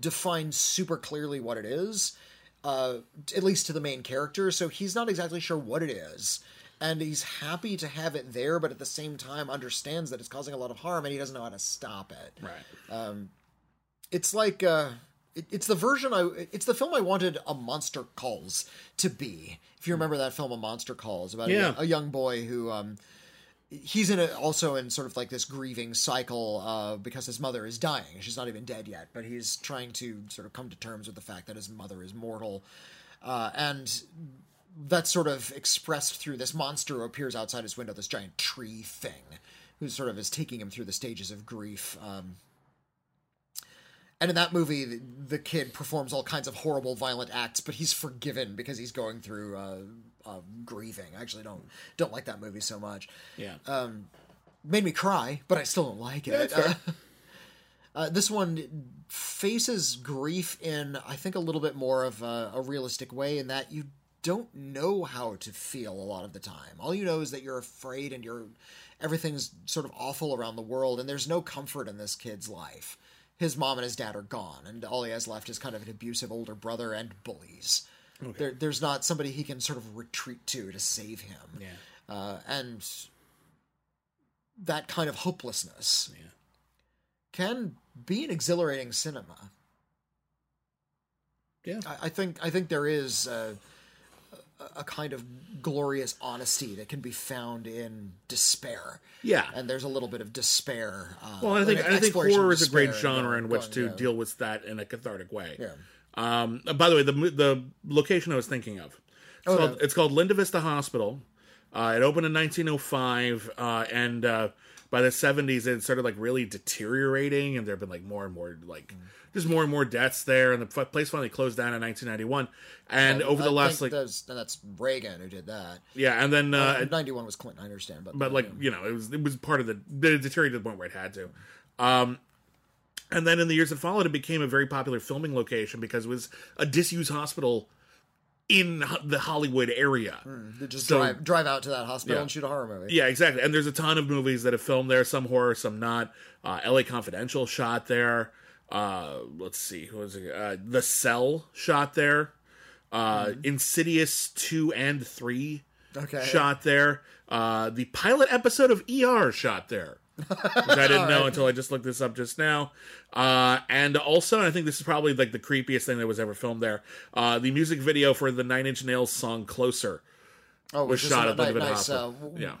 define super clearly what it is, uh, at least to the main character. So he's not exactly sure what it is. And he's happy to have it there, but at the same time understands that it's causing a lot of harm and he doesn't know how to stop it.
Right.
It's like uh, it, it's the version I it's the film I wanted a Monster Calls to be. If you remember that film, A Monster Calls, about
Yeah.
a, a young boy who um, he's in a, also in sort of like this grieving cycle uh, because his mother is dying. She's not even dead yet, but he's trying to sort of come to terms with the fact that his mother is mortal, uh, and that's sort of expressed through this monster who appears outside his window, this giant tree thing, who sort of is taking him through the stages of grief. Um, and in that movie, the, the kid performs all kinds of horrible, violent acts, but he's forgiven because he's going through uh, uh, grieving. I actually don't don't like that movie so much.
Yeah.
Made me cry, but I still don't like it. Uh, *laughs* uh, this one faces grief in, I think, a little bit more of a, a realistic way, in that you don't know how to feel a lot of the time. All you know is that you're afraid and you're everything's sort of awful around the world, and there's no comfort in this kid's life. His mom and his dad are gone, and all he has left is kind of an abusive older brother and bullies. There, there's not somebody he can sort of retreat to to save him.
Yeah.
Uh, and that kind of hopelessness
Yeah.
can be an exhilarating cinema.
Yeah.
I, I think I think there is a, a kind of glorious honesty that can be found in despair.
Yeah.
and there's a little bit of despair. Uh,
Well, I think I think horror is a great genre in which
going,
to
yeah.
deal with that in a cathartic way.
Yeah.
Um, by the way, the the location I was thinking of, it's,
Oh,
called,
yeah.
it's called Linda Vista Hospital. Uh, it opened in 1905, uh, and uh, by the 70s, it started like really deteriorating, and there have been like more and more like just more and more deaths there, and the place finally closed down in 1991. And over the last like
that's, that's Reagan who did that.
yeah, and then uh,
Ninety one was Clinton, I understand, but
but like you know it was it was part of the it deteriorated to the point where it had to um and then in the years that followed it became a very popular filming location because it was a disused hospital in the hollywood area
they just
so-
drive drive out to that hospital
Yeah.
and shoot a horror movie.
yeah exactly and there's a ton of movies that have filmed there some horror some not uh la confidential shot there uh let's see who was it uh the cell shot there uh insidious 2 and 3
Okay.
shot there. Uh, the pilot episode of ER shot there, which I didn't *laughs* know until I just looked this up just now. Uh, and also, and I think this is probably like the creepiest thing that was ever filmed there. Uh, the music video for the Nine Inch Nails song "Closer"
Oh,
was shot at the
nice, uh,
Hospital.
w-
yeah,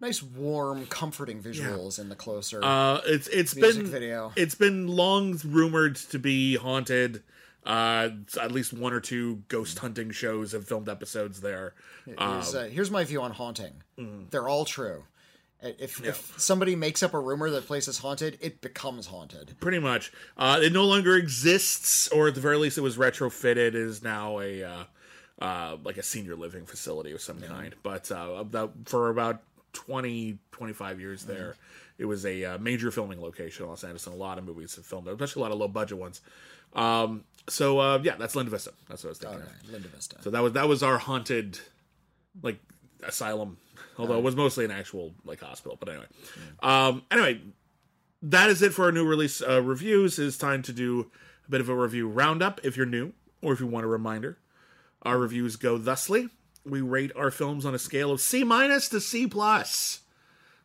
nice, warm, comforting visuals in the closer.
uh, it's it's
Music
been
video.
it's been long rumored to be haunted. Uh, at least one or two ghost hunting shows have filmed episodes there.
here's, uh, here's my view on haunting.
Mm.
They're all true. If, if somebody makes up a rumor that place is haunted, it becomes haunted.
pretty much. Uh, it no longer exists, or at the very least, it was retrofitted. It is now a uh, uh, like a senior living facility of some kind. But uh, about, for about 20, 25 years there, it was a uh, major filming location in Los Angeles, and a lot of movies have filmed there, especially a lot of low budget ones. Um, so uh, yeah, that's Linda Vista. That's what I was thinking.
Okay,
of.
Linda Vista.
So that was that was our haunted like asylum, although it was mostly an actual like hospital. But anyway, um, anyway, that is it for our new release uh, reviews. It's time to do a bit of a review roundup. If you're new or if you want a reminder, our reviews go thusly: we rate our films on a scale of C minus to C plus.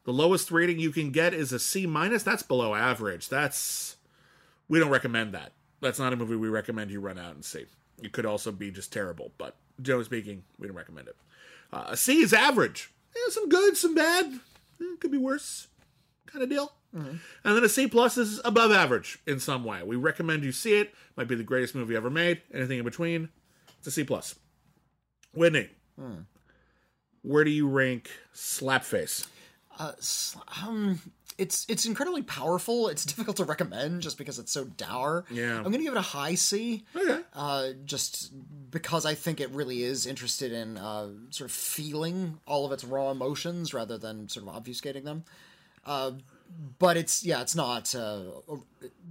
The lowest rating you can get is a C minus. That's below average. That's we don't recommend that. That's not a movie we recommend you run out and see. It could also be just terrible, but generally speaking, we don't recommend it. Uh, a C is average. Yeah, some good, some bad. Eh, could be worse, kind of deal. And then a C plus is above average in some way. We recommend you see it. Might be the greatest movie ever made. Anything in between, it's a C plus. Whitney, where do you rank Slapface?
Uh, um, it's it's incredibly powerful. It's *laughs* difficult to recommend just because it's so dour.
Yeah.
I'm gonna give it a high C.
Okay.
Uh, just because I think it really is interested in uh, sort of feeling all of its raw emotions rather than sort of obfuscating them. Uh, but it's yeah, it's not uh,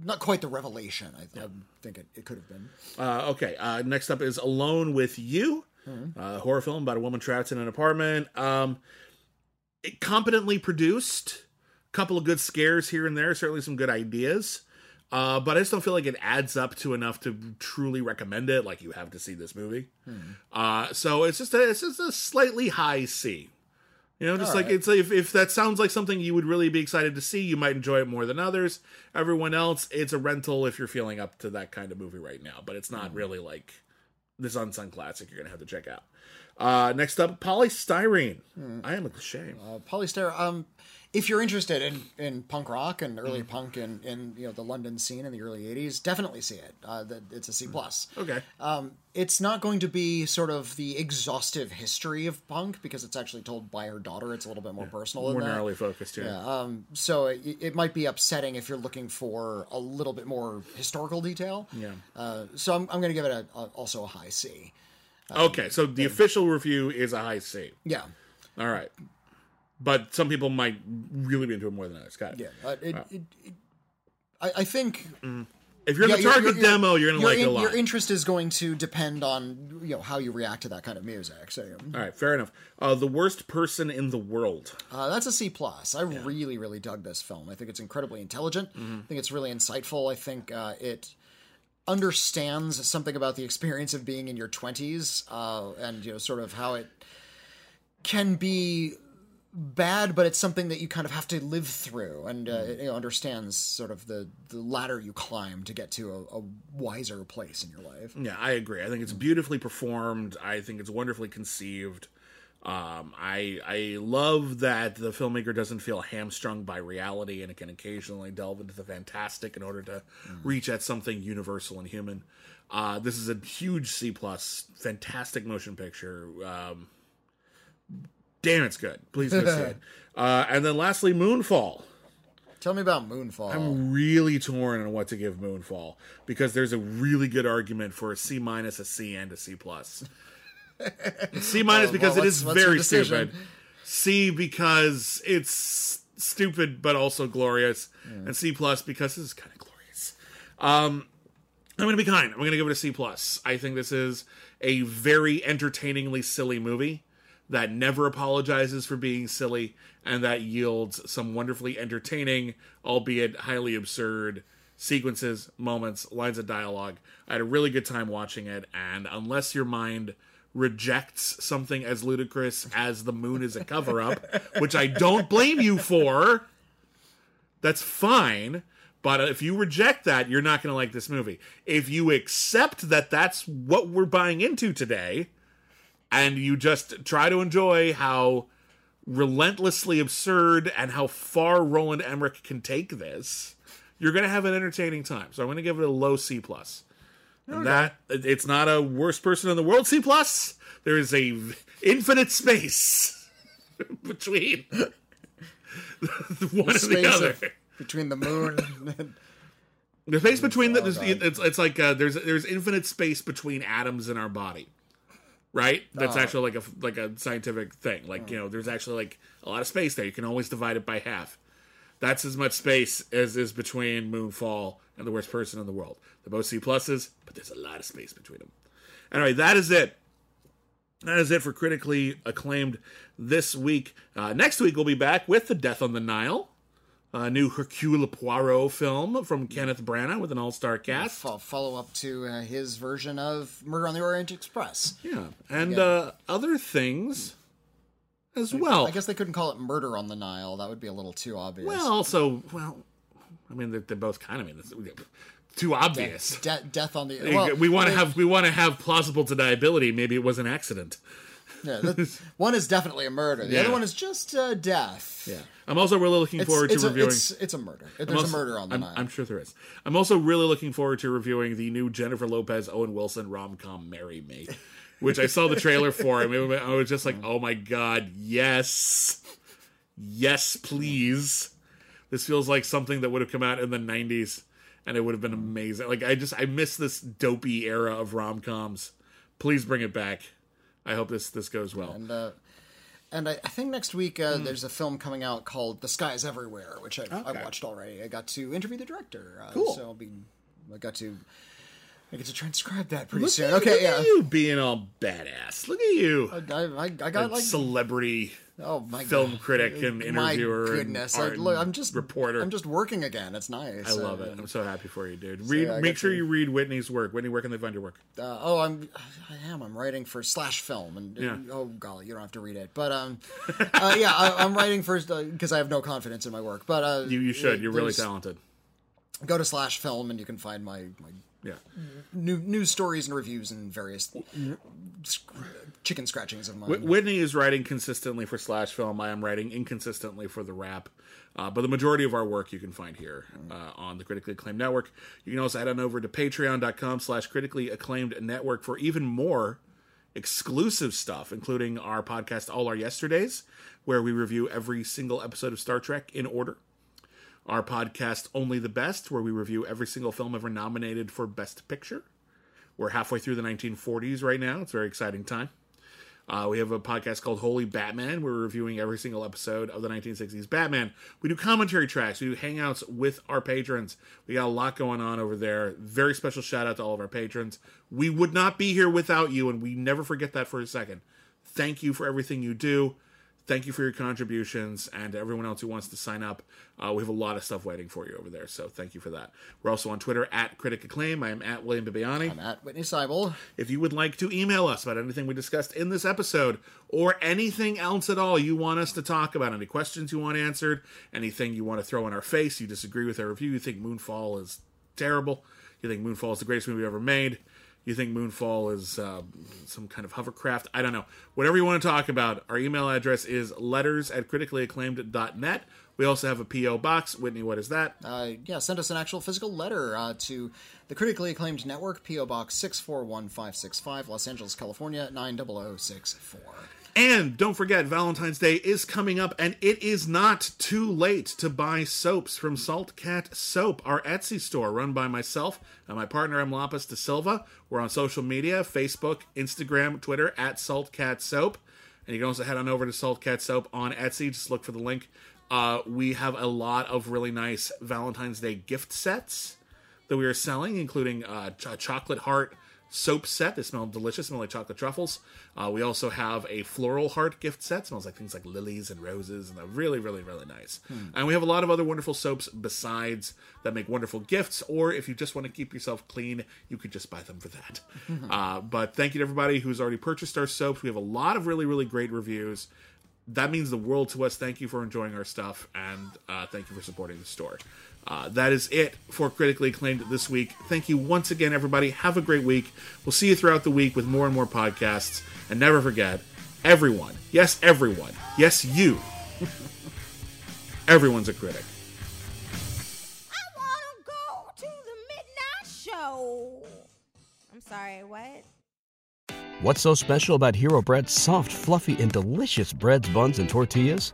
not quite the revelation I, I think it, it could have been.
Uh, okay. Uh, next up is Alone with You, uh, horror film about a woman trapped in an apartment. Um, competently produced. Couple of good scares here and there. Certainly some good ideas. Uh, but I just don't feel like it adds up to enough to truly recommend it. Like you have to see this movie. Uh, so it's just a, it's just a slightly high C. You know, just
All
like
right.
it's if, if that sounds like something you would really be excited to see, you might enjoy it more than others. Everyone else, it's a rental if you're feeling up to that kind of movie right now. But it's not really like this unsung classic you're gonna have to check out. Uh, next up, Poly Styrene. I am a cliche.
Uh, Polyster. Um, if you're interested in, in punk rock and early punk in, in you know the London scene in the early '80s, definitely see it. Uh, that it's a C plus.
Okay.
Um, it's not going to be sort of the exhaustive history of punk because it's actually told by her daughter. It's a little bit more personal
More
than that.
narrowly focused here.
Yeah, um, so it, it might be upsetting if you're looking for a little bit more historical detail.
Yeah.
Uh, so I'm, I'm going to give it a, a, also a high C.
Okay, so the official review is a high C.
Yeah.
All right. But some people might really be into it more than others. Got it.
Yeah. Uh, it, it, it, I, I think
If you're in
Yeah,
the
your-
target
your- your-
demo, you're going to
your
like it a lot.
Your interest is going to depend on you know how you react to that kind of music. So
All right, fair enough. Uh, the worst person in the world.
uh, that's a C plus. I really, really dug this film. I think it's incredibly intelligent.
Mm-hmm.
I think it's really insightful. I think uh, it understands something about the experience of being in your twenties uh, and you know sort of how it can be bad, but it's something that you kind of have to live through, and uh, it you know, understands sort of the the ladder you climb to get to a, a wiser place in your life.
Yeah, I agree. I think it's beautifully performed. I think it's wonderfully conceived. Um, I I love that the filmmaker doesn't feel hamstrung by reality and it can occasionally delve into the fantastic in order to reach at something universal and human. Uh, this is a huge C plus, fantastic motion picture. Um, damn, it's good. Please go see it. *laughs* Uh, and then lastly, Moonfall.
Tell me about Moonfall.
I'm really torn on what to give Moonfall because there's a really good argument for a C minus, a C, and a C plus. C *laughs* minus
Well,
because
well,
it is very stupid. C because it's stupid but also glorious, and C plus because this is kind of glorious. Um, I'm gonna be kind. I'm gonna give it a C plus. I think this is a very entertainingly silly movie that never apologizes for being silly and that yields some wonderfully entertaining, albeit highly absurd sequences, moments, lines of dialogue. I had a really good time watching it, and unless your mind rejects something as ludicrous as the moon is a cover up, *laughs* which I don't blame you for, that's fine. But if you reject that, you're not going to like this movie. If you accept that that's what we're buying into today, and you just try to enjoy how relentlessly absurd and how far Roland Emmerich can take this, you're going to have an entertaining time. So I'm going to give it a low C plus. And that it's not a worst person in the world C plus. There is a infinite space *laughs* between the *laughs* one and the other.
of- between the moon. and-
The space between the
Oh,
it's it's like uh, there's there's infinite space between atoms in our body, right? That's
Oh.
actually like a like a scientific thing. Like you know, there's actually like a lot of space there. You can always divide it by half. That's as much space as is between Moonfall and the worst person in the world. They're both C pluses, but there's a lot of space between them. Anyway, that is it. That is it for critically acclaimed this week. Uh, next week we'll be back with the Death on the Nile, a new Hercule Poirot film from Kenneth Branagh with an all-star cast.
fo- follow up to uh, his version of Murder on the Orient Express.
Yeah, and. Uh, other things as well.
I guess they couldn't call it Murder on the Nile. That would be a little too obvious.
Well, also, well, I mean, they're, they're both kind of I mean, it's too obvious.
De- death on the. Well,
we want to have we want to have plausible deniability. Maybe it was an accident.
Yeah, *laughs* one is definitely a murder. The
Yeah.
other one is just uh, death.
Yeah, I'm also really looking
It's,
forward
it's,
to
a,
reviewing.
it's, it's a murder. There's
also-
a murder on the
I'm,
Nile.
I'm sure there is. I'm also really looking forward to reviewing the new Jennifer Lopez Owen Wilson rom com "Marry Me," which I saw the trailer for. and it- I was just like, "Oh my god, yes, yes, please!" This feels like something that would have come out in the '90s, and it would have been amazing. Like I just I miss this dopey era of rom coms. Please bring it back. I hope this this goes well.
and uh, and I, I think next week uh,
Hmm.
there's a film coming out called The Sky Is Everywhere, which I've, I've watched already. I got to interview the director. Uh,
Cool.
So I'll be. I got to. I get to transcribe that pretty
Look
soon. okay,
look
yeah.
at you being all badass. Look at you.
I, I, I got like
celebrity
Oh my
film
God.
critic and interviewer.
My goodness,
and
I, look, I'm just
reporter.
I'm just working again. It's nice.
I love
Uh,
it. I'm so happy for you, dude. Read.
yeah,
make sure
to-
you read Whitney's work. Whitney, where can they find your work?
Uh, oh, I'm I am. I'm writing for Slash Film, and
Yeah.
oh golly, you don't have to read it. But um, uh, yeah, I, I'm writing for because I have no confidence in my work. But uh,
You, you should. You're really talented.
Go to Slash Film, and you can find my my
Yeah.
new news stories and reviews and various sc- chicken scratchings of mine.
Wh- Whitney is writing consistently for Slash Film. I am writing inconsistently for The Wrap. Uh, but the majority of our work you can find here uh, on the Critically Acclaimed Network. You can also head on over to patreon.com slash critically acclaimed network for even more exclusive stuff, including our podcast All Our Yesterdays, where we review every single episode of Star Trek in order. Our podcast Only the Best, where we review every single film ever nominated for Best Picture. We're halfway through the 1940s right now. It's a very exciting time. Uh, we have a podcast called Holy Batman. We're reviewing every single episode of the 1960s Batman. We do commentary tracks. We do hangouts with our patrons. We got a lot going on over there. Very special shout out to all of our patrons. We would not be here without you, and we never forget that for a second. Thank you for everything you do. Thank you for your contributions and everyone else who wants to sign up. Uh, we have a lot of stuff waiting for you over there, so thank you for that. We're also on Twitter at Critic Acclaim. I am at William Bibbiani.
I'm at Whitney Seibel.
If you would like to email us about anything we discussed in this episode or anything else at all you want us to talk about, any questions you want answered, anything you want to throw in our face, you disagree with our review, you think Moonfall is terrible, you think Moonfall is the greatest movie ever made, you think Moonfall is uh, some kind of hovercraft, I don't know. Whatever you want to talk about, our email address is letters at criticallyacclaimed.net. We also have a P.O. box. Whitney, what is that?
Uh, yeah, send us an actual physical letter uh, to the critically acclaimed network, P.O. Box 641565, Los Angeles, California, 90064.
And don't forget, Valentine's Day is coming up, and it is not too late to buy soaps from Salt Cat Soap, our Etsy store run by myself and my partner M. Lapis de Silva. We're on social media Facebook, Instagram, Twitter at Salt Cat Soap. And you can also head on over to Salt Cat Soap on Etsy. Just look for the link. Uh, we have a lot of really nice Valentine's Day gift sets that we are selling, including uh, a chocolate heart soap set. They smell delicious, smell like chocolate truffles. Uh, we also have a floral heart gift set. Smells like things like lilies and roses, and they're really, really, really nice. And we have a lot of other wonderful soaps besides that make wonderful gifts. Or if you just want to keep yourself clean, you could just buy them for that. *laughs* uh, but thank you to everybody who's already purchased our soaps. We have a lot of really, really great reviews that means the world to us. Thank you for enjoying our stuff, and uh, thank you for supporting the store. Uh, that is it for critically acclaimed this week. Thank you once again, everybody. Have a great week. We'll see you throughout the week with more and more podcasts. And never forget, everyone, yes, everyone, yes, you, *laughs* everyone's a critic.
I want to go to the midnight show. I'm sorry, what?
What's so special about Hero Bread's soft, fluffy, and delicious breads, buns, and tortillas?